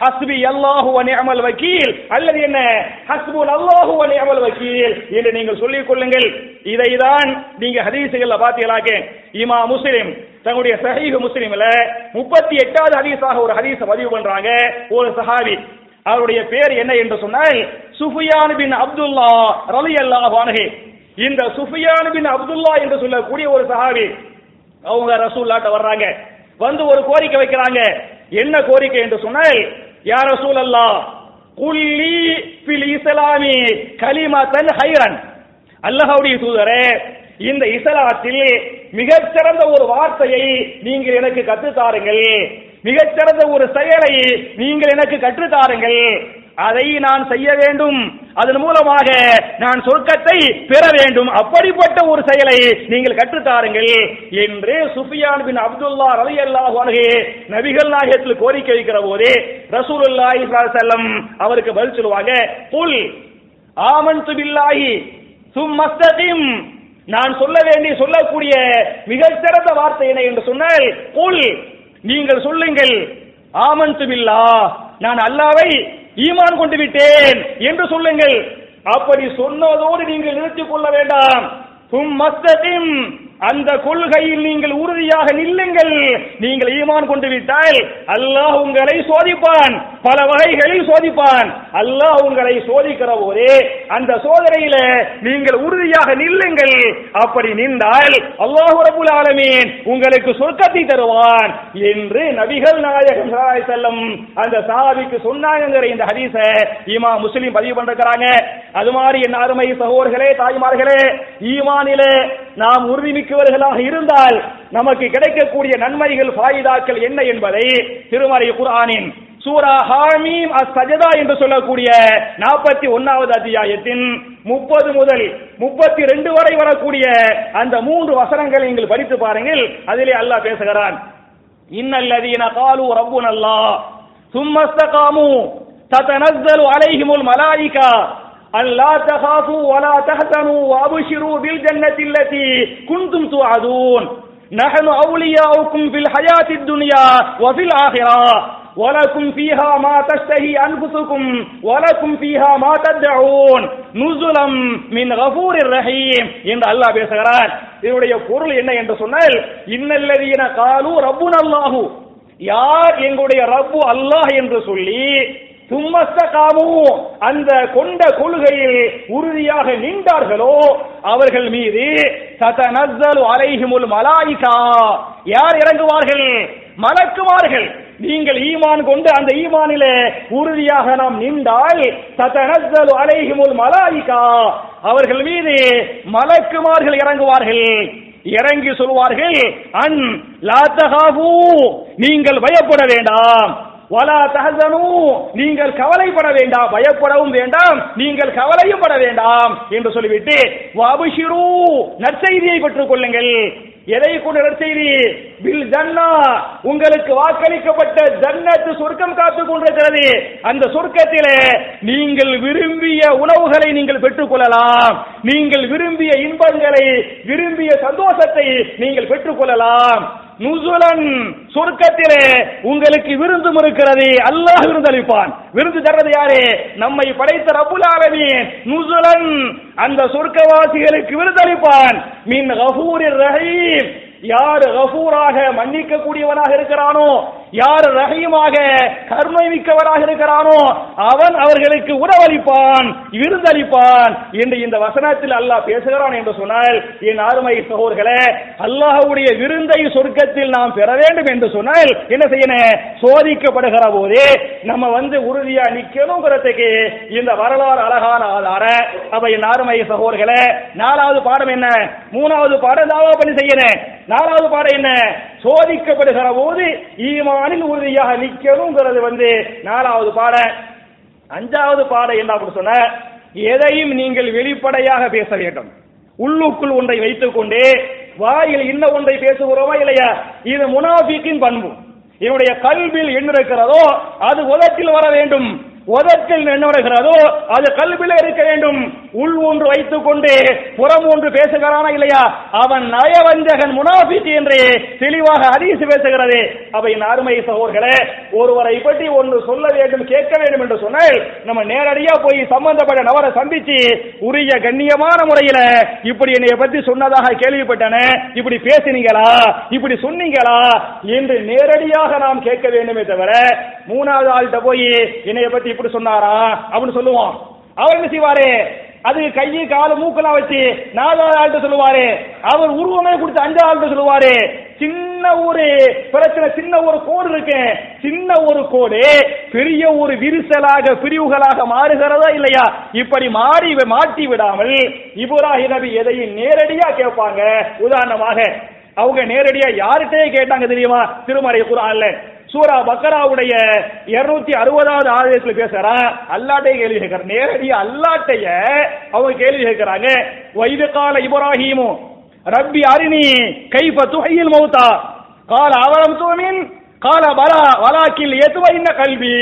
ஹஸ்பி அல்லாஹு அமல் வக்கீல். அல்லது என்ன? ஹஸ்புன் அல்லாஹு அமல் வக்கீல் என்று நீங்கள் சொல்லிக் கொள்ளுங்கள். இதைதான் நீங்க ஹதீசுகள்ல பாத்தீங்களாக்க இமா முஸ்லிம் தங்களுடைய சஹீஹ் முஸ்லிம்ல முப்பத்தி எட்டாவது ஹதீஸாக ஒரு ஹதீஸ பதிவு பண்றாங்க. ஒரு சஹாபி அவருடைய பேர் என்ன என்று சொன்னால் சுஃபியான் பின் அப்துல்லா ரலி அல்லாஹ் இந்த சுஃபியான் பின் அப்துல்லா என்று சொல்லக்கூடிய ஒரு சஹாபி அவங்க ரசூல்லாட்ட வர்றாங்க. வந்து ஒரு கோரிக்கை வைக்கிறாங்க. என்ன கோரிக்கை என்று சொன்னால் யார் ரசூல் அல்லா குல்லி பில் இஸ்லாமி கலிமத்தன் ஹைரன். அல்லாஹ்வுடைய தூதரே இந்த இஸ்லாத்தில் மிகச்சிறந்த ஒரு வார்த்தையை நீங்கள் எனக்கு கற்றுத்தாருங்கள். மிகச்சிறந்த ஒரு செயலை நீங்கள் எனக்கு கற்றுத்தாருங்கள். அதை நான் செய்ய வேண்டும். அதன் மூலமாக நான் சொர்க்கத்தை பெற வேண்டும். அப்படிப்பட்ட ஒரு செயலை நீங்கள் கற்றுத்தாருங்கள் என்று சுஃபியான் பின் அப்துல்லா ரவி அல்லாஹ் நபிகள் நாயகத்தில் கோரிக்கை வைக்கிற போது ரசூலுல்லாஹி செல்லம் அவருக்கு பதில் சொல்லுவாங்க புல் ஆமன் துபில்லாஹி சும்மஸ்தகிம் நான் சொல்ல வேண்டிய சொல்லக்கூடிய மிக சிறந்த வார்த்தை என்ன என்று சொன்னால் குல் நீங்கள் சொல்லுங்கள். ஆமன்து நான் அல்லாவை ஈமான் கொண்டு விட்டேன் என்று சொல்லுங்கள். அப்படி சொன்னதோடு நீங்கள் நிறுத்திக் கொள்ள வேண்டாம். சும்மஸ்தகிம் அந்த கொள்கையில் நீங்கள் உறுதியாக நில்லுங்கள். நீங்கள் ஈமான் கொண்டு விட்டால் அல்லாஹ் உங்களை சோதிப்பான். பல வகைகளில் சோதிப்பான். அல்லாஹ் உங்களை சோதிக்கிற போதே அந்த சோதனையில நீங்கள் உறுதியாக நில்லுங்கள். அப்படி நின்றால் அல்லாஹ் ரபுல் ஆலமீன் உங்களுக்கு சொர்க்கத்தை தருவான் என்று நபிகள் நாயகம் ஸல்லல்லாஹு அந்த சாவிக்கு சொன்னாங்கங்கிற இந்த ஹதீஸ இமா முஸ்லிம் பதிவு பண்றாங்க அது மாதிரி என் அருமை சகோதரர்களே தாய்மார்களே ஈமானிலே நாம் சிந்திக்குவர்களாக இருந்தால் நமக்கு கிடைக்கக்கூடிய நன்மைகள் பாயிதாக்கள் என்ன என்பதை திருமறை குரானின் சூரா ஹாமீம் அஸ்தஜதா என்று சொல்லக்கூடிய நாற்பத்தி ஒன்னாவது அத்தியாயத்தின் முப்பது முதல் முப்பத்தி ரெண்டு வரை வரக்கூடிய அந்த மூன்று வசனங்களை நீங்கள் படித்து பாருங்கள். அதிலே அல்லாஹ் பேசுகிறான். இன்னல்லதீன காலு ரப்புனல்லா சும்மஸ்தகாமு தத்தனஸ்தலு அலைஹிமுல் மலாயிகா أن لا تخافوا ولا تحزنوا وأبشروا بالجنة التي كنتم توعدون نحن أولياؤكم في الحياة الدنيا وفي الآخرة ولكم فيها ما تشتهي أنفسكم ولكم فيها ما تدعون نزلا من غفور رحيم என்று அல்லாஹ் பேசுகிறார் இதனுடைய பொருள் என்ன என்று சொன்னால் இன்னல்லதீன காலு ரப்புன அல்லாஹு யார் எங்களுடைய ரப்பு அல்லாஹ் என்று சொல்லி தும்மஸ்தகாமு அந்த கொண்ட கொள்கையில் உறுதியாக நின்றார்களோ அவர்கள் மீது சதனஸ்தல் அலைஹிமுல் மலாயிகா யார் இறங்குவார்கள்? மலக்குமார்கள் நீங்கள் ஈமான் கொண்டு அந்த ஈமானிலே உறுதியாக நாம் நின்றால் சதனஸ்தல் அலைஹிமுல் மலாயிகா அவர்கள் மீது மலக்குமார்கள் இறங்குவார்கள். இறங்கி சொல்வார்கள் அன் லா நீங்கள் பயப்பட வேண்டாம். வலா தஹசனு நீங்கள் கவலைப்பட வேண்டாம் பயப்படவும் வேண்டாம் நீங்கள் கவலையும் பட வேண்டாம் என்று சொல்லிவிட்டு வபுஷிரு நற்செய்தியை பெற்றுக் கொள்ளுங்கள். எதை கொண்டு நற்செய்தி? பில் ஜன்னா உங்களுக்கு வாக்களிக்கப்பட்ட ஜன்னத்து சொர்க்கம் காத்து கொண்டிருக்கிறது. அந்த சொர்க்கத்திலே நீங்கள் விரும்பிய உணவுகளை நீங்கள் பெற்றுக் கொள்ளலாம். நீங்கள் விரும்பிய இன்பங்களை விரும்பிய சந்தோஷத்தை நீங்கள் பெற்றுக் கொள்ளலாம். நுசுலன் சொர்க்கத்திலே உங்களுக்கு விருந்தும் இருக்கிறது. அல்லாஹ் விருந்தளிப்பான் விருந்து தர்றது யாரு? நம்மை படைத்த ரபுல் ஆலமீன். நுசுலன் அந்த சொர்க்கவாசிகளுக்கு விருந்தளிப்பான் மின் கஃபூரிர் ரஹீம். யார் கஃபூராக மன்னிக்க கூடியவனாக இருக்கிறானோ யார் ரஹீமாக கருணை மிக்கவராக இருக்கிறானோ அவன் அவர்களுக்கு உணவளிப்பான் விருந்தளிப்பான் என்று இந்த வசனத்தில் அல்லாஹ் பேசுகிறான் என்று சொன்னால் என் அருமை சகோதர்களே அல்லாஹ்வுடைய விருந்தை சொர்க்கத்தில் நாம் பெற வேண்டும் என்று சொன்னால் என்ன செய்யணும் சோதிக்கப்படுகிற போதே நம்ம வந்து உறுதியா நிக்கணுங்கிறதுக்கு இந்த வரலாறு அழகான ஆதார அப்ப என் அருமை சகோதர்களே நாலாவது பாடம் என்ன? மூணாவது பாடம் தாவா பண்ணி செய்யணும் நாலாவது பாடம் என்ன? சோதிக்கப்படுகிற போது ஈமானில் உறுதியாக நிற்கணுங்கிறது வந்து நாலாவது பாட. அஞ்சாவது பாட என்ன அப்படி சொன்ன? எதையும் நீங்கள் வெளிப்படையாக பேச வேண்டும். உள்ளுக்குள் ஒன்றை வைத்துக் கொண்டு வாயில் இன்ன ஒன்றை பேசுகிறோமா இல்லையா? இது முனாஃபிக்கின் பண்பு. என்னுடைய கல்வியில் என்ன இருக்கிறதோ அது உதட்டில் வர வேண்டும். உதத்தில் என்ன வருகிறதோ அது கல்வியில் இருக்க வேண்டும். உள் ஒன்று வைத்துக் கொண்டு புறம் ஒன்று பேசுகிறானா இல்லையா? அவன் நயவஞ்சகன் முனாஃபிக் என்று தெளிவாக அதிசு பேசுகிறது. அவை அருமை சகோர்களே ஒருவரை பற்றி ஒன்று சொல்ல வேண்டும் கேட்க வேண்டும் என்று சொன்னால் நம்ம நேரடியா போய் சம்பந்தப்பட்ட நபரை சந்திச்சு உரிய கண்ணியமான முறையில இப்படி என்னைய பத்தி சொன்னதாக கேள்விப்பட்டன இப்படி பேசினீங்களா இப்படி சொன்னீங்களா என்று நேரடியாக நாம் கேட்க வேண்டுமே தவிர மூணாவது ஆள்கிட்ட போய் என்னைய பத்தி இப்படி சொன்னாரா அப்படின்னு சொல்லுவோம். அவர் என்ன செய்வாரு? அது கையை காலு மூக்கெல்லாம் வச்சு நாலாவது ஆள்கிட்ட சொல்லுவாரு. அவர் உருவமே கொடுத்து அஞ்சாவது ஆள்கிட்ட சொல்லுவாரு. சின்ன ஒரு பிரச்சனை சின்ன ஒரு கோடு இருக்கு. சின்ன ஒரு கோடு பெரிய ஒரு விரிசலாக பிரிவுகளாக மாறுகிறதா இல்லையா? இப்படி மாறி மாட்டி விடாமல் இப்ராஹிம் நபி எதையும் நேரடியா கேட்பாங்க. உதாரணமாக அவங்க நேரடியா யார்கிட்டயே கேட்டாங்க தெரியுமா? திருமறை குரான்ல. சூரா பக்கராவுடைய இருநூத்தி அறுபதாவது ஆதயத்தில் பேசுறான் அல்லாட்டைய கேள்வி கேட்கிறார். நேரடியா அல்லாட்டைய அவங்க கேள்வி கேட்கிறாங்க. வைது கால இப்ராஹிமு? ரப்பி அரிணி கைப துகையில் மௌத்தா? கால அவலம் தூமின் கால வலா வலாக்கில் எதுவ இன்ன கல்வி?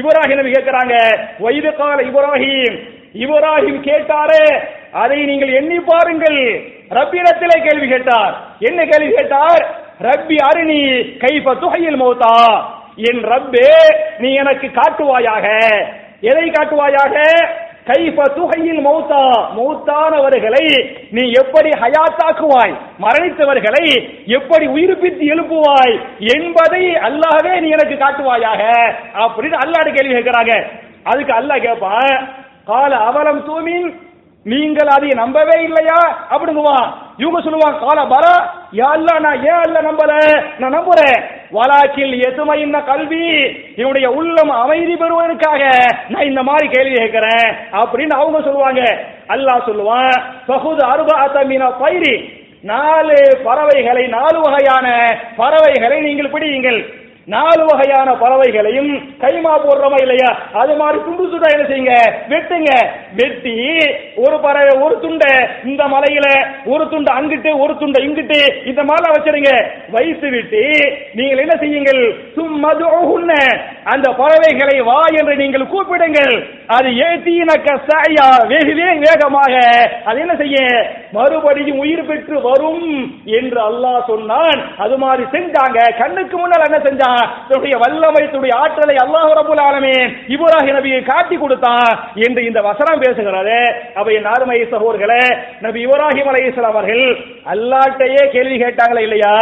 இப்ராஹிம் கேட்கிறாங்க வைது கால இப்ராஹிம்? இப்ராஹிம் கேட்டாரே அதை நீங்கள் எண்ணி பாருங்கள். ரப்பிடத்திலே கேள்வி கேட்டார். என்ன கேள்வி கேட்டார்? ரப்பி அருணி கைப துகையில் மௌத்தா. என் ரப்பே நீ எனக்கு காட்டுவாயாக. எதை காட்டுவாயாக? கைப துகையில் மௌத்தா. மௌத்தானவர்களை நீ எப்படி ஹயாத்தாக்குவாய்? மரணித்தவர்களை எப்படி உயிர்ப்பித்து எழுப்புவாய்? என்பதை அல்லாஹவே நீ எனக்கு காட்டுவாயாக. அப்படின்னு அல்லாட கேள்வி கேட்கிறாங்க. அதுக்கு அல்லாஹ் கேட்பான் கால அவலம் தூமின் நீங்கள் அதை நம்பவே இல்லையா? அப்படிங்குவான். இவங்க சொல்லுவான் கால பரா யா அல்லா நான் ஏன் அல்ல நம்பல? நான் நம்புறேன். வலாக்கில் இந்த கல்வி? என்னுடைய உள்ளம் அமைதி பெறுவதற்காக நான் இந்த மாதிரி கேள்வி கேட்கிறேன் அப்படின்னு அவங்க சொல்லுவாங்க. அல்லாஹ் சொல்லுவான் பகுது அருபா மீன பயிரி நாலு பறவைகளை நாலு வகையான பறவைகளை நீங்கள் பிடியுங்கள். நாலு வகையான பறவைகளையும் கைமா போடுறோமா இல்லையா? அது மாதிரி துண்டு துண்டா என்ன செய்யுங்க? வெட்டுங்க. வெட்டி ஒரு பறவை ஒரு துண்டை இந்த மலையில ஒரு துண்டு அங்கிட்டு ஒரு துண்டை இங்கிட்டு இந்த மாதிரி வச்சிருங்க. வைத்து விட்டு நீங்கள் என்ன செய்யுங்கள்? சும்மது அந்த பறவைகளை வா என்று நீங்கள் கூப்பிடுங்கள். அது ஏத்தீனக்க சாயா வெகு வேகமாக. அது என்ன செய்ய? மறுபடியும் உயிர் பெற்று வரும் என்று அல்லாஹ் சொன்னான். அது மாதிரி செஞ்சாங்க. கண்ணுக்கு முன்னால் என்ன செஞ்சாங்க தன்னுடைய வல்லமை தன்னுடைய ஆற்றலை அல்லாஹ் ரபுல் ஆலமே இப்ராஹிம் நபியை காட்டி கொடுத்தான் என்று இந்த வசனம் பேசுகிறது. அப்ப என் அருமை சகோர்களே நபி இப்ராஹிம் அலைஹிஸ்ஸலாம் அவர்கள் அல்லாட்டையே கேள்வி கேட்டாங்களா இல்லையா?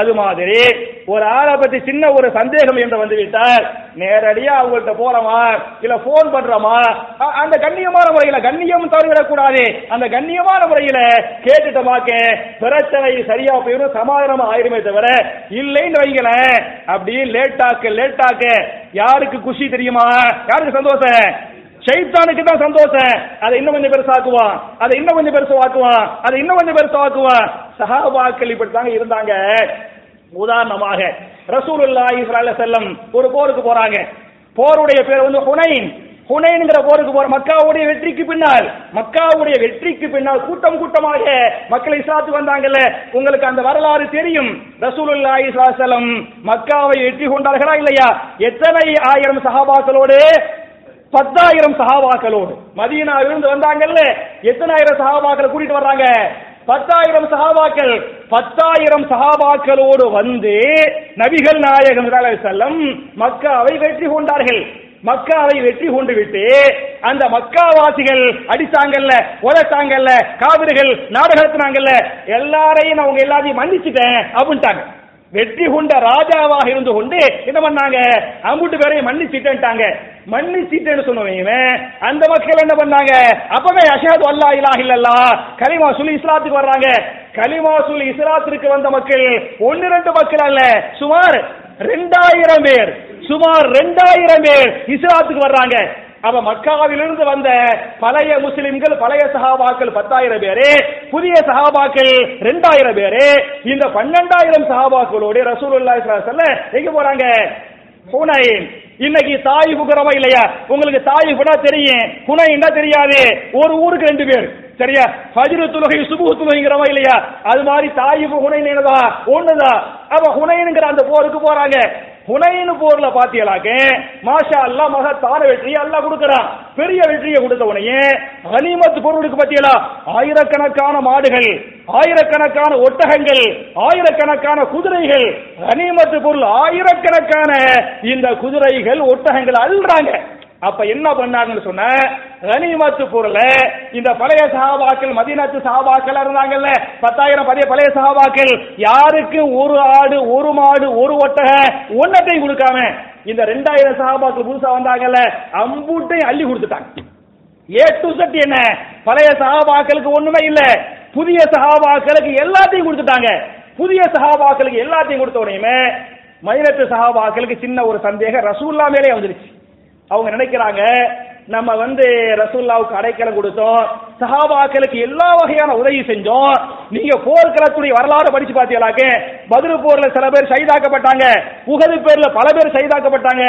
அது மாதிரி ஒரு ஆளை பத்தி சின்ன ஒரு சந்தேகம் என்று வந்துவிட்டால் நேரடியா அவங்கள்ட்ட போறமா இல்ல போன் பண்றோமா? அந்த கண்ணியமான முறையில கண்ணியம் தவறிவிடக்கூடாது. அந்த கண்ணியமான முறையில கேட்டுட்டமாக்க பிரச்சனை சரியா போயிடும் சமாதானம் ஆயிருமே தவிர இல்லைன்னு வைங்களேன் அப்படியே லேட்டாக்க லேட்டாக்க யாருக்கு குஷி தெரியுமா? யாருக்கு சந்தோஷம் ஷைத்தானுக்கு தான் சந்தோஷம் அதை இன்னும் கொஞ்சம் பெருசாக்குவான் அதை இன்னும் கொஞ்சம் பெருசாக்குவான் அதை இன்னும் கொஞ்சம் பெருசாக்குவான் சஹாபாக்கள் இப்படித்தாங்க இருந்தாங்க. உதாரணமாக ரசூலுல்லாஹி ஸல்லல்லாஹு அலைஹி ஒரு போருக்கு போறாங்க. போருடைய பேர் வந்து ஹுனைன். ஹுனைன்ங்கிற போருக்கு போற மக்காவுடைய வெற்றிக்கு பின்னால் மக்காவுடைய வெற்றிக்கு பின்னால் கூட்டம் கூட்டமாக மக்கள் இஸ்லாத்துக்கு வந்தாங்கல்ல. உங்களுக்கு அந்த வரலாறு தெரியும். ரசூலுல்லாஹி ஸல்லல்லாஹு அலைஹி மக்காவை வெற்றி கொண்டார்களா இல்லையா? எத்தனை ஆயிரம் சஹாபாக்களோடு? பத்தாயிரம் சஹாபாக்களோடு. மதீனாவிலிருந்து வந்தாங்கல்ல. எத்தனாயிரம் சஹாபாக்களை கூட்டிட்டு வர்றாங்க? பத்தாயிரம் சஹாபாக்கள் பத்தாயிரம் சஹாபாக்களோடு வந்து நபிகள் நாயகம் செல்லம் மக்காவை வெற்றி கொண்டார்கள். மக்காவை வெற்றி கொண்டு விட்டு அந்த மக்காவாசிகள் அடித்தாங்கல்ல உதைத்தாங்கல்ல காவிரிகள் நாடகத்தினாங்கல்ல எல்லாரையும் அவங்க எல்லாத்தையும் மன்னிச்சுட்டேன் அப்படின்ட்டாங்க. வெற்றி கொண்ட ராஜாவாக இருந்து கொண்டு என்ன பண்ணாங்க? அம்புட்டு பேரையும் மன்னிச்சிட்டேன்ட்டாங்க. மன்னிச்சிட்டேன்னு சொன்னவங்க அந்த மக்கள் என்ன பண்ணாங்க? அப்பவே அஷஹது அல்லா இலாஹ இல்லல்லா கலிமா சொல்லி இஸ்லாத்துக்கு வர்றாங்க. கலிமா சொல்லி இஸ்லாத்திற்கு வந்த மக்கள் ஒன்னு ரெண்டு மக்கள் அல்ல சுமார் ரெண்டாயிரம் பேர். சுமார் ரெண்டாயிரம் பேர் இஸ்லாத்துக்கு வர்றாங்க. அப்ப மக்காவிலிருந்து வந்த பழைய முஸ்லிம்கள் பழைய சஹாபாக்கள் பத்தாயிரம் பேரு புதிய சஹாபாக்கள் ரெண்டாயிரம் பேரு இந்த பன்னெண்டாயிரம் சஹாபாக்களோட ரசூல் ஸல்லல்லாஹு எங்க போறாங்க? ஹுனைன் இன்னைக்கு தாய் புகிறவா இல்லையா? உங்களுக்கு தாய் புடா தெரியும். ஹுனைன்னா தெரியாது. ஒரு ஊருக்கு ரெண்டு பேர். சரியா? ஃபஜ்ரு துணை சுபு தொழுகைங்கிறவா இல்லையா? அது மாதிரி தாயிஃப் ஹுனைன் என்னதா ஒண்ணுதான். அப்ப ஹுனைனுங்கிற அந்த போருக்கு போறாங்க. ஹுனைன் போர்ல பாத்தியலாக்க மாஷா அல்லா மகத்தான வெற்றியை அல்லா கொடுக்கறான். பெரிய வெற்றியை கொடுத்த உடனே கனிமத் பொருளுக்கு பத்தியலா ஆயிரக்கணக்கான மாடுகள் ஆயிரக்கணக்கான ஒட்டகங்கள் ஆயிரக்கணக்கான குதிரைகள் கனிமத்து பொருள் ஆயிரக்கணக்கான இந்த குதிரைகள் ஒட்டகங்கள் அல்றாங்க அப்ப என்ன பண்ணாங்கன்னு சொன்ன கனிமத்து பொருளை இந்த பழைய சகாபாக்கள் மதினத்து சகாபாக்கள் இருந்தாங்கல்ல பத்தாயிரம் பழைய பழைய சகாபாக்கள் யாருக்கு ஒரு ஆடு ஒரு மாடு ஒரு ஒட்டக ஒன்னத்தையும் கொடுக்காம இந்த ரெண்டாயிரம் சகாபாக்கள் புதுசா வந்தாங்கல்ல அம்பூட்டையும் அள்ளி கொடுத்துட்டாங்க. ஏ டு செட் என்ன? பழைய சகாபாக்களுக்கு ஒண்ணுமே இல்ல. புதிய சகாபாக்களுக்கு எல்லாத்தையும் கொடுத்துட்டாங்க. புதிய சகாபாக்களுக்கு எல்லாத்தையும் கொடுத்த உடனே மயிலத்து சகாபாக்களுக்கு சின்ன ஒரு சந்தேகம் ரசூல்லா மேலே வந்துருச்சு. அவங்க நினைக்கிறாங்க நம்ம வந்து ரசூல்லாவுக்கு அடைக்கலம் கொடுத்தோம் சஹாபாக்களுக்கு எல்லா வகையான உதவி செஞ்சோம் நீங்க போர்க்களத்துடைய வரலாறு படிச்சு பாத்தீங்களாக்க பதிரு போர்ல சில பேர் சைதாக்கப்பட்டாங்க புகது பேர்ல பல பேர் சைதாக்கப்பட்டாங்க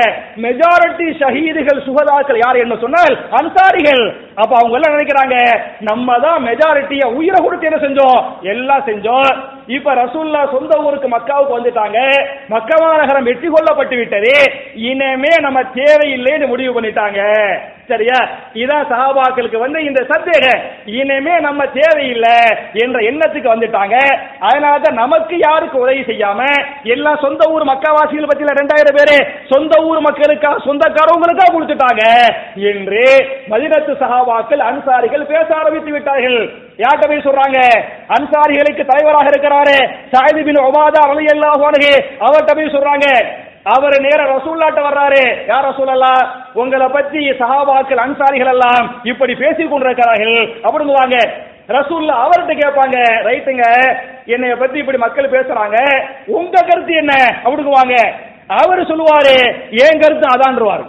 மெஜாரிட்டி ஷஹீதுகள் சுகதாக்கள் யார் என்ன சொன்னால் அன்சாரிகள். அப்ப அவங்க எல்லாம் நினைக்கிறாங்க நம்ம தான் மெஜாரிட்டிய உயிரை கொடுத்து என்ன செஞ்சோம்? எல்லாம் செஞ்சோம். இப்ப ரசூல்லா சொந்த ஊருக்கு மக்காவுக்கு வந்துட்டாங்க. மக்கமா நகரம் வெற்றி கொள்ளப்பட்டு விட்டது இனிமே நம்ம தேவையில்லைன்னு முடிவு பண்ணிட்டாங்க. சரியா? இதான் சஹாபாக்களுக்கு வந்து இந்த சந்தேகம் இனிமே நம்ம தேவையில்லை என்ற எண்ணத்துக்கு வந்துட்டாங்க. அதனால தான் நமக்கு யாருக்கு உதவி செய்யாம எல்லாம் சொந்த ஊர் மக்காவாசிகள் பத்தியில ரெண்டாயிரம் பேரு சொந்த ஊர் மக்களுக்கா சொந்தக்காரவங்களுக்கா கொடுத்துட்டாங்க என்று மதினத்து சஹாபாக்கள் அன்சாரிகள் பேச ஆரம்பித்து விட்டார்கள். யார்கிட்ட போய் சொல்றாங்க? அன்சாரிகளுக்கு தலைவராக இருக்கிறாரு சாயிது பின் ஒபாதா அலி அல்லாஹ் அவர்கிட்ட போய் சொல்றாங்க. அவர் நேர ரசூல்லாட்ட வர்றாரு. யார் ரசூலல்லா உங்களை பத்தி சஹாபாக்கள் அன்சாரிகள் எல்லாம் இப்படி பேசிக் கொண்டிருக்கிறார்கள். அப்படிங்குவாங்க ரசூல்ல அவர்கிட்ட கேட்பாங்க ரைட்டுங்க என்னைய பத்தி இப்படி மக்கள் பேசுறாங்க. உங்க கருத்து என்ன? அப்படிங்குவாங்க அவர் சொல்லுவாரு என் கருத்து அதான்ருவாரு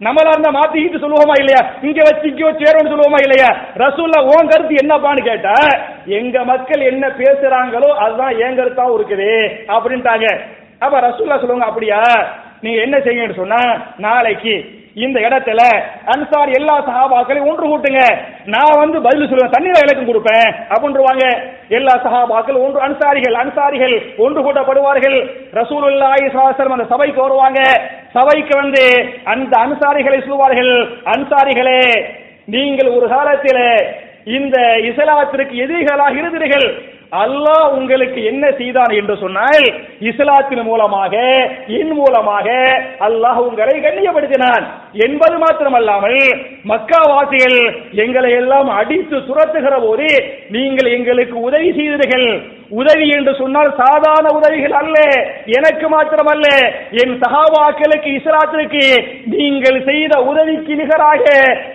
நம்மளா இருந்தா மாத்திக்கிட்டு சொல்லுவோமா இல்லையா? இங்க வச்சு இங்க வச்சு ஏறோம்னு சொல்லுவோமா இல்லையா? ரசூல்லா உன் கருத்து என்னப்பான்னு கேட்டா எங்க மக்கள் என்ன பேசுறாங்களோ அதுதான் என் கருத்தாவும் இருக்குது. அப்படின்ட்டாங்க. அப்ப ரசூல்லா சொல்லுவாங்க அப்படியா? நீங்க என்ன செய்யுங்கன்னு சொன்னா நாளைக்கு இந்த இடத்துல அன்சார் எல்லா சகாபாக்களையும் ஒன்று கூட்டுங்க. நான் வந்து பதில் சொல்லுவேன் தண்ணீர் விளக்கம் கொடுப்பேன் அப்படின்றவாங்க. எல்லா சகாபாக்கள் ஒன்று அன்சாரிகள் அன்சாரிகள் ஒன்று கூட்டப்படுவார்கள். ரசூலுல்லாஹி ஸல்லல்லாஹு அந்த சபைக்கு வருவாங்க. சபைக்கு வந்து அந்த அன்சாரிகளை சொல்வார்கள் அன்சாரிகளே நீங்கள் ஒரு காலத்தில் இந்த இஸ்லாத்திற்கு எதிரிகளாக இருந்தீர்கள். அல்லாஹ் உங்களுக்கு என்ன செய்தான் என்று சொன்னால் இஸ்லாத்தின் மூலமாக என் மூலமாக அல்லாஹ் உங்களை கண்ணியப்படுத்தினான். என்பது மாத்திரமல்லாமல் மக்கா வாசிகள் எங்களை எல்லாம் அடித்து துரத்துகிற போது நீங்கள் எங்களுக்கு உதவி செய்தீர்கள். உதவி என்று சொன்னால் சாதாரண உதவிகள் அல்ல. எனக்கு மாத்திரமல்ல. என் சகாபாக்களுக்கு இஸ்லாத்திற்கு நீங்கள் செய்த உதவிக்கு நிகராக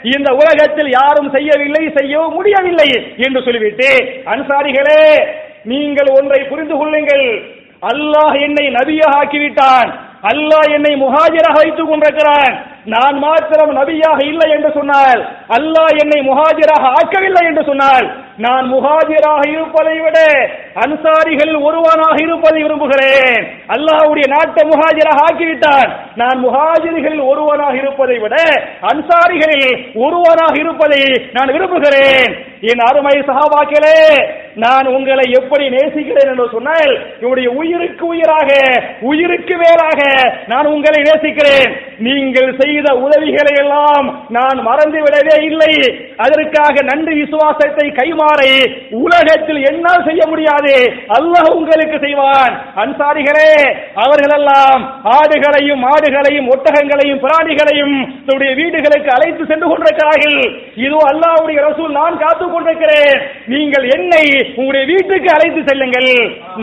இந்த உலகத்தில் யாரும் செய்யவில்லை செய்யவும் முடியவில்லை என்று சொல்லிவிட்டு அன்சாரிகளே நீங்கள் ஒன்றை புரிந்து கொள்ளுங்கள். அல்லாஹ் என்னை நபியாக ஆக்கிவிட்டான். அல்லாஹ் என்னை முஹாஜராக வைத்துக் கொண்டிருக்கிறான். நான் மாத்திரம் நபியாக இல்லை என்று சொன்னால் அல்லாஹ் என்னை முஹாஜிராக ஆக்கவில்லை என்று சொன்னால் நான் முஹாஜிராக இருப்பதை விட அன்சாரிகள் ஒருவனாக இருப்பதை விரும்புகிறேன். அல்லாஹ்வுடைய நாட்டை முஹாஜிராக ஆக்கிவிட்டான். நான் முஹாஜிர்கள் ஒருவனாக இருப்பதை விட அன்சாரிகளில் ஒருவனாக இருப்பதை நான் விரும்புகிறேன். என் அருமை சகாபாக்களே நான் உங்களை எப்படி நேசிக்கிறேன் என்று சொன்னால் என்னுடைய உயிருக்கு உயிராக உயிருக்கு மேலாக நான் உங்களை நேசிக்கிறேன். நீங்கள் செய்த உதவிகளை எல்லாம் நான் மறந்து விடவே இல்லை. அதற்காக நன்றி விசுவாசத்தை கைமாறை உலகத்தில் என்னால் செய்ய முடியாது அல்லாஹ் உங்களுக்கு செய்வான். அன்சாரிகளே அவர்களெல்லாம் ஆடுகளையும் மாடுகளையும் ஒட்டகங்களையும் பிராணிகளையும் தன்னுடைய வீடுகளுக்கு அழைத்து சென்று கொண்டிருக்கிறார்கள். இதோ அல்லாஹ்வுடைய ரசூல் நான் காத்துக் கொண்டிருக்கிறேன். நீங்கள் என்னை உங்களுடைய வீட்டுக்கு அழைத்து செல்லுங்கள்.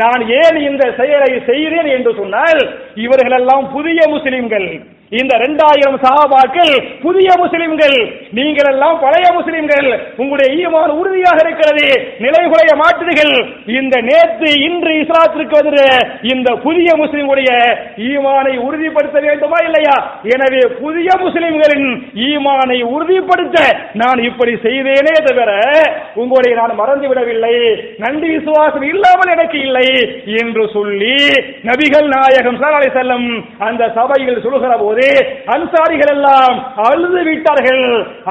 நான் ஏன் இந்த செயலை செய்கிறேன் என்று சொன்னால் இவர்களெல்லாம் புதிய முஸ்லிம்கள். இந்த இரண்டாயிரம் சகாபாக்கள் புதிய முஸ்லிம்கள் நீங்கள் எல்லாம் பழைய முஸ்லிம்கள் உங்களுடைய ஈமான் உறுதியாக இருக்கிறது நிலைகுலைய மாற்றுகள் இந்த நேற்று இன்று இஸ்லாத்திற்கு வந்து இந்த புதிய முஸ்லிம்களுடைய ஈமானை உறுதிப்படுத்த வேண்டுமா இல்லையா? எனவே புதிய முஸ்லிம்களின் ஈமானை உறுதிப்படுத்த நான் இப்படி செய்தேனே தவிர உங்களுடைய நான் மறந்து விடவில்லை நன்றி விசுவாசம் இல்லாமல் எனக்கு இல்லை என்று சொல்லி நபிகள் நாயகம் சல்லல்லாஹு செல்லம் அந்த சபையில் சொல்லுகிற போது அன்சாரிகள் எல்லாம் அழுது விட்டார்கள்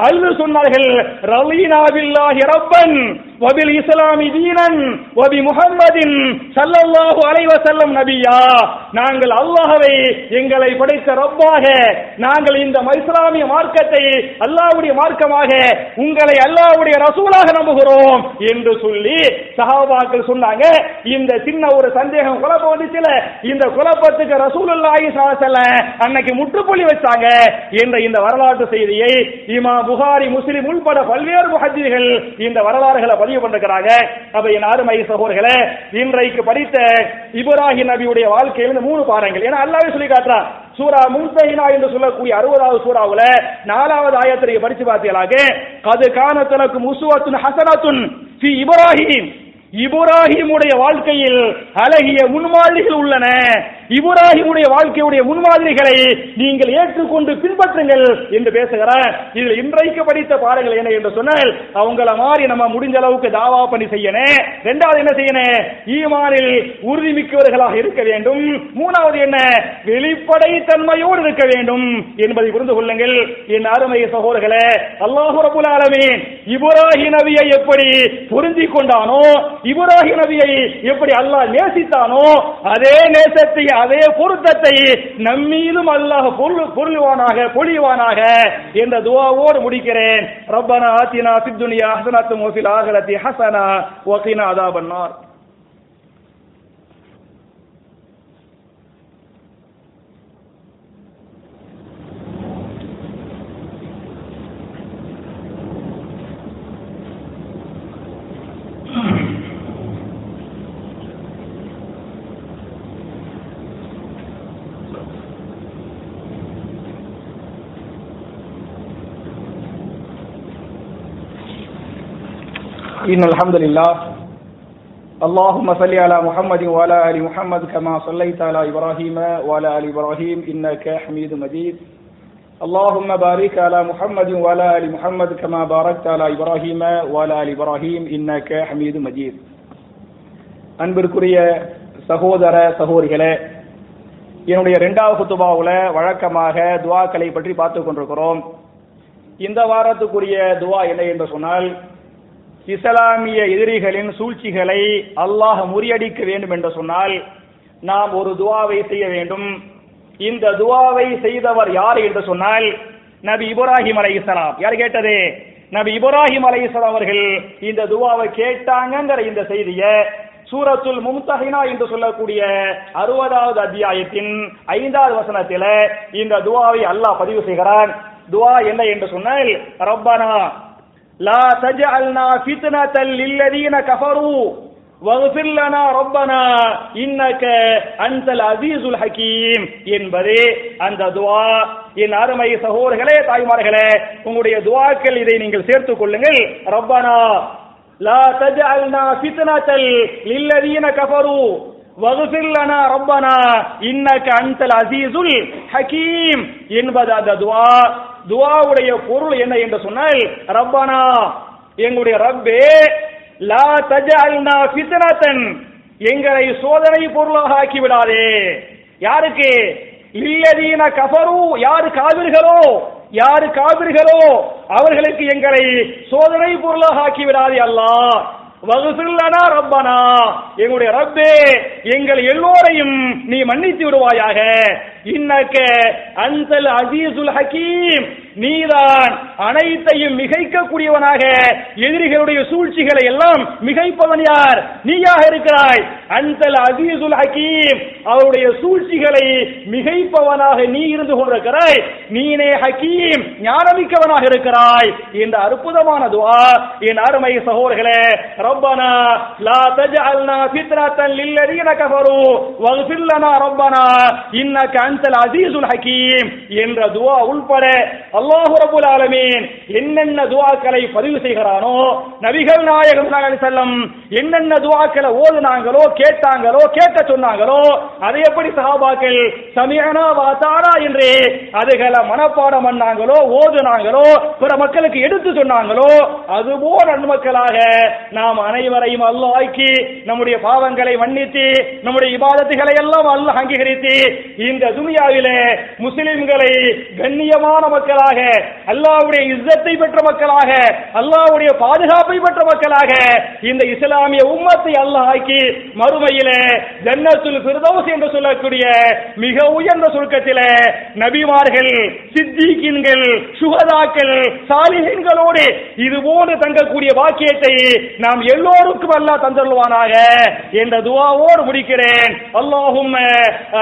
அழுது சொன்னார்கள் ரலீனாவில்லாஹி ரப்பன். வபில் இஸ்லாமி தீனன் வபி முஹம்மதின் சல்லல்லாஹு அலைஹி செல்லம் நபியா நாங்கள் அல்லாஹவை எங்களை படைத்த ரப்பாக நாங்கள் இந்த இஸ்லாமிய மார்க்கத்தை அல்லாஹ்வுடைய மார்க்கமாக உங்களை அல்லாஹ்வுடைய ரசூலாக நம்புகிறோம் என்று சொல்லி சஹாபாக்கள் சொன்னாங்க. இந்த சின்ன ஒரு சந்தேகம் குழப்பம் வந்துச்சுல. இந்த குழப்பத்துக்கு ரசூலுல்லாஹி சாசல அன்னைக்கு முற்றுப்புள்ளி வச்சாங்க என்ற இந்த வரலாற்று செய்தியை இமா புகாரி முஸ்லிம் உள்பட பல்வேறு முஹத்திகள் இந்த வரலாறுகளை பதிவு பண்ணிருக்கிறாங்க. அப்ப என் ஆறுமை சகோதரர்களே இன்றைக்கு படித்த இப்ராஹிம் நபியுடைய வாழ்க்கையிலிருந்து மூணு பாருங்கள் ஏன்னா அல்லாவே சொல்லி காட்டுறான் சூரா முன்சைனா என்று சொல்லக்கூடிய அறுபதாவது சூறாவுல நாலாவது ஆயத்திற்கு படிச்சு பார்த்தீங்களாக கது காணத்தனக்கு முசுவத்துன் ஹசனத்துன் ஃபி இப்ராஹிம். இப்ராஹிமுடைய வாழ்க்கையில் அழகிய முன்மாதிரிகள் உள்ளன. இப்ராஹிமுடைய வாழ்க்கையுடைய முன்மாதிரிகளை நீங்கள் ஏற்றுக்கொண்டு பின்பற்றுங்கள் என்று பேசுகிறார். இதில் இன்றைக்கு படித்த பாடங்கள் என்ன என்று சொன்னால் அவங்கள மாதிரி நம்ம முடிஞ்ச அளவுக்கு தாவா பண்ணி செய்யணும் ரெண்டாவது என்ன செய்யணும் ஈமானில் உறுதிமிக்கவர்களாக இருக்க வேண்டும். மூணாவது என்ன? வெளிப்படை தன்மையோடு இருக்க வேண்டும் என்பதை புரிந்து கொள்ளுங்கள். என் அருமை சகோதரர்களே அல்லாஹு ரபுல் ஆலமீன் இப்ராஹிம் நபியை எப்படி பொருந்தி கொண்டானோ இப்ராஹிம் நபியை எப்படி அல்லாஹ் நேசித்தானோ அதே நேசத்தை அதே பொருத்தத்தை நம்மீதும் அல்லாஹ் பொருள் பொருள்வானாக பொழிவானாக என்ற துவாவோடு முடிக்கிறேன். ரப்பனா ஆத்தினா ஃபித் துன்யா ஹஸனத்தும் அதா பண்ணார் إن الحمد لله اللهم صل على محمد وعلى آل محمد كما صليت على إبراهيم وعلى آل إبراهيم إنك حميد مجيد اللهم بارك على محمد وعلى آل محمد كما باركت على إبراهيم وعلى آل إبراهيم إنك حميد مجيد அன்பிற்குரிய சகோதர சகோதரிகளே என்னுடைய இரண்டாவது குத்துபாவுல வழக்கமாக துவாக்களை பற்றி பார்த்து கொண்டிருக்கிறோம் இந்த வாரத்துக்குரிய துவா என்ன என்று சொன்னால் இஸ்லாமிய எதிரிகளின் சூழ்ச்சிகளை அல்லாஹ் முறியடிக்க வேண்டும் என்று சொன்னால் நாம் ஒரு துவாவை செய்ய வேண்டும். இந்த துவாவை செய்தவர் யார் என்று சொன்னால் நபி இப்ராஹிம் அலை இஸ்லாம் யார் கேட்டது? நபி இப்ராஹிம் அலை இஸ்லாம் அவர்கள் இந்த துவாவை கேட்டாங்கிற இந்த செய்தியை சூரத்துல் மும்தஹினா என்று சொல்லக்கூடிய அறுபதாவது அத்தியாயத்தின் ஐந்தாவது வசனத்தில் இந்த துவாவை அல்லாஹ் பதிவு செய்கிறான். துவா என்ன என்று சொன்னால் ரப்பானா لا تجعلنا فتنة للذين كفروا واغفر لنا ربنا இன்னக அன்தல் அசீசுல் ஹக்கீம் என்பது அந்த துவா என் அருமை சகோதரர்களே தாய்மார்களே உங்களுடைய துவாக்கள் இதை நீங்கள் சேர்த்துக் கொள்ளுங்கள் ரப்பனா லா தஜஅல்னா ஃபித்னத்தல் லில்லதீன கஃபரு வகுசில்லனா ரப்பனா இன்னக அன்தல் அசீசுல் ஹக்கீம் என்பது அந்த துவா. துவாவுடைய பொருள் என்ன என்று சொன்னால் ரப்பனா எங்களுடைய ரப்பே லா தஜஅல்னா ஃபித்னத்தன் எங்களை சோதனை பொருளாக ஆக்கி விடாதே யாருக்கு? இல்லதீன கஃபரு யாரு காவிர்களோ யாரு காவிர்களோ அவர்களுக்கு எங்களை சோதனை பொருளாக ஆக்கி விடாதே அல்லாஹ். வகுசில்லனா ரப்பனா. எங்களுடைய ரப்பே எங்கள் எல்லோரையும் நீ மன்னித்து விடுவாயாக. இன்னக்க அன்சல் அசீசுல் ஹக்கீம். நீதான் அனைத்தையும் மிகைக்கக்கூடியவனாக. எதிரிகளுடைய சூழ்ச்சிகளை எல்லாம் மிகைப்பவன் யார்? நீயாக இருக்கிறாய். அந்தல் அசீசுல் ஹக்கீம். அவருடைய சூழ்ச்சிகளை மிகைப்பவனாக நீ இருந்து கொண்டிருக்கிறாய். நீனே ஹக்கீம். ஞானமிக்கவனாக இருக்கிறாய். இந்த அற்புதமான துவா என் அருமை சகோதர்களே ரப்பனா லா தஜஅல்னா ஃபித்ரத்தன் லில்லதீன கஃபரு வஃபிர் லனா ரப்பனா இன்னக அன்தல் அசீசுல் ஹக்கீம் என்ற துவா உள்பட அல்லாஹ் ரபுல் ஆலமீன் என்னென்ன துவாக்களை பதிவு செய்கிறானோ நபிகள் நாயகம் செல்லம் என்னென்ன துவாக்களை ஓதுனாங்களோ கேட்டாங்களோ கேட்க சொன்னாங்களோ அதை எப்படி சஹாபாக்கள் சமியனா வாத்தாரா என்று அதுகளை மனப்பாடம் பண்ணாங்களோ ஓதுனாங்களோ பிற மக்களுக்கு எடுத்து சொன்னாங்களோ அதுபோல் நன்மக்களாக நாம் அனைவரையும் அல்லாக்கி ஆக்கி நம்முடைய பாவங்களை மன்னித்து நம்முடைய இபாதத்துகளை எல்லாம் அல்ல அங்கீகரித்து இந்த துனியாவிலே முஸ்லிம்களை கண்ணியமான மக்களாக அல்லாவுடைய இஸ்ஸத்தை பெற்ற மக்களாக அல்லாவுடைய பாதுகாப்பை பெற்ற மக்களாக இந்த இஸ்லாமிய உம்மத்தை அல்லாஹாக்கி மறுமையில மறுமையிலே ஜன்னத்துல் பிரதோஸ் என்று சொல்லக்கூடிய மிக உயர்ந்த சுருக்கத்தில் நபிமார்கள் சித்திகின்கள் சுகதாக்கள் சாலிகின்களோடு இது போன்று தங்கக்கூடிய பாக்கியத்தை நாம் எல்லோருக்கும் அல்லாஹ் தந்தருவானாக என்ற துவாவோடு முடிக்கிறேன். அல்லாஹும்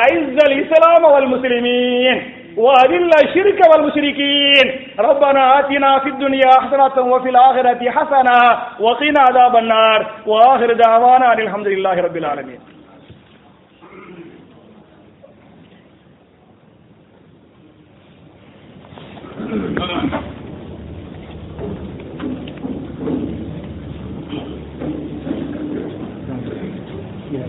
ஐஸ்ஸல் இஸ்லாம் அவல் முஸ்லிமீன். وأذل الشرك والمشركين. ربنا آتنا في الدنيا حسنة وفي الآخرة حسنة وقنا عذاب النار. وآخر دعوانا أن الحمد لله رب العالمين. Yeah,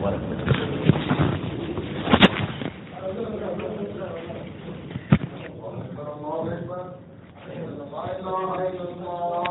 what. الله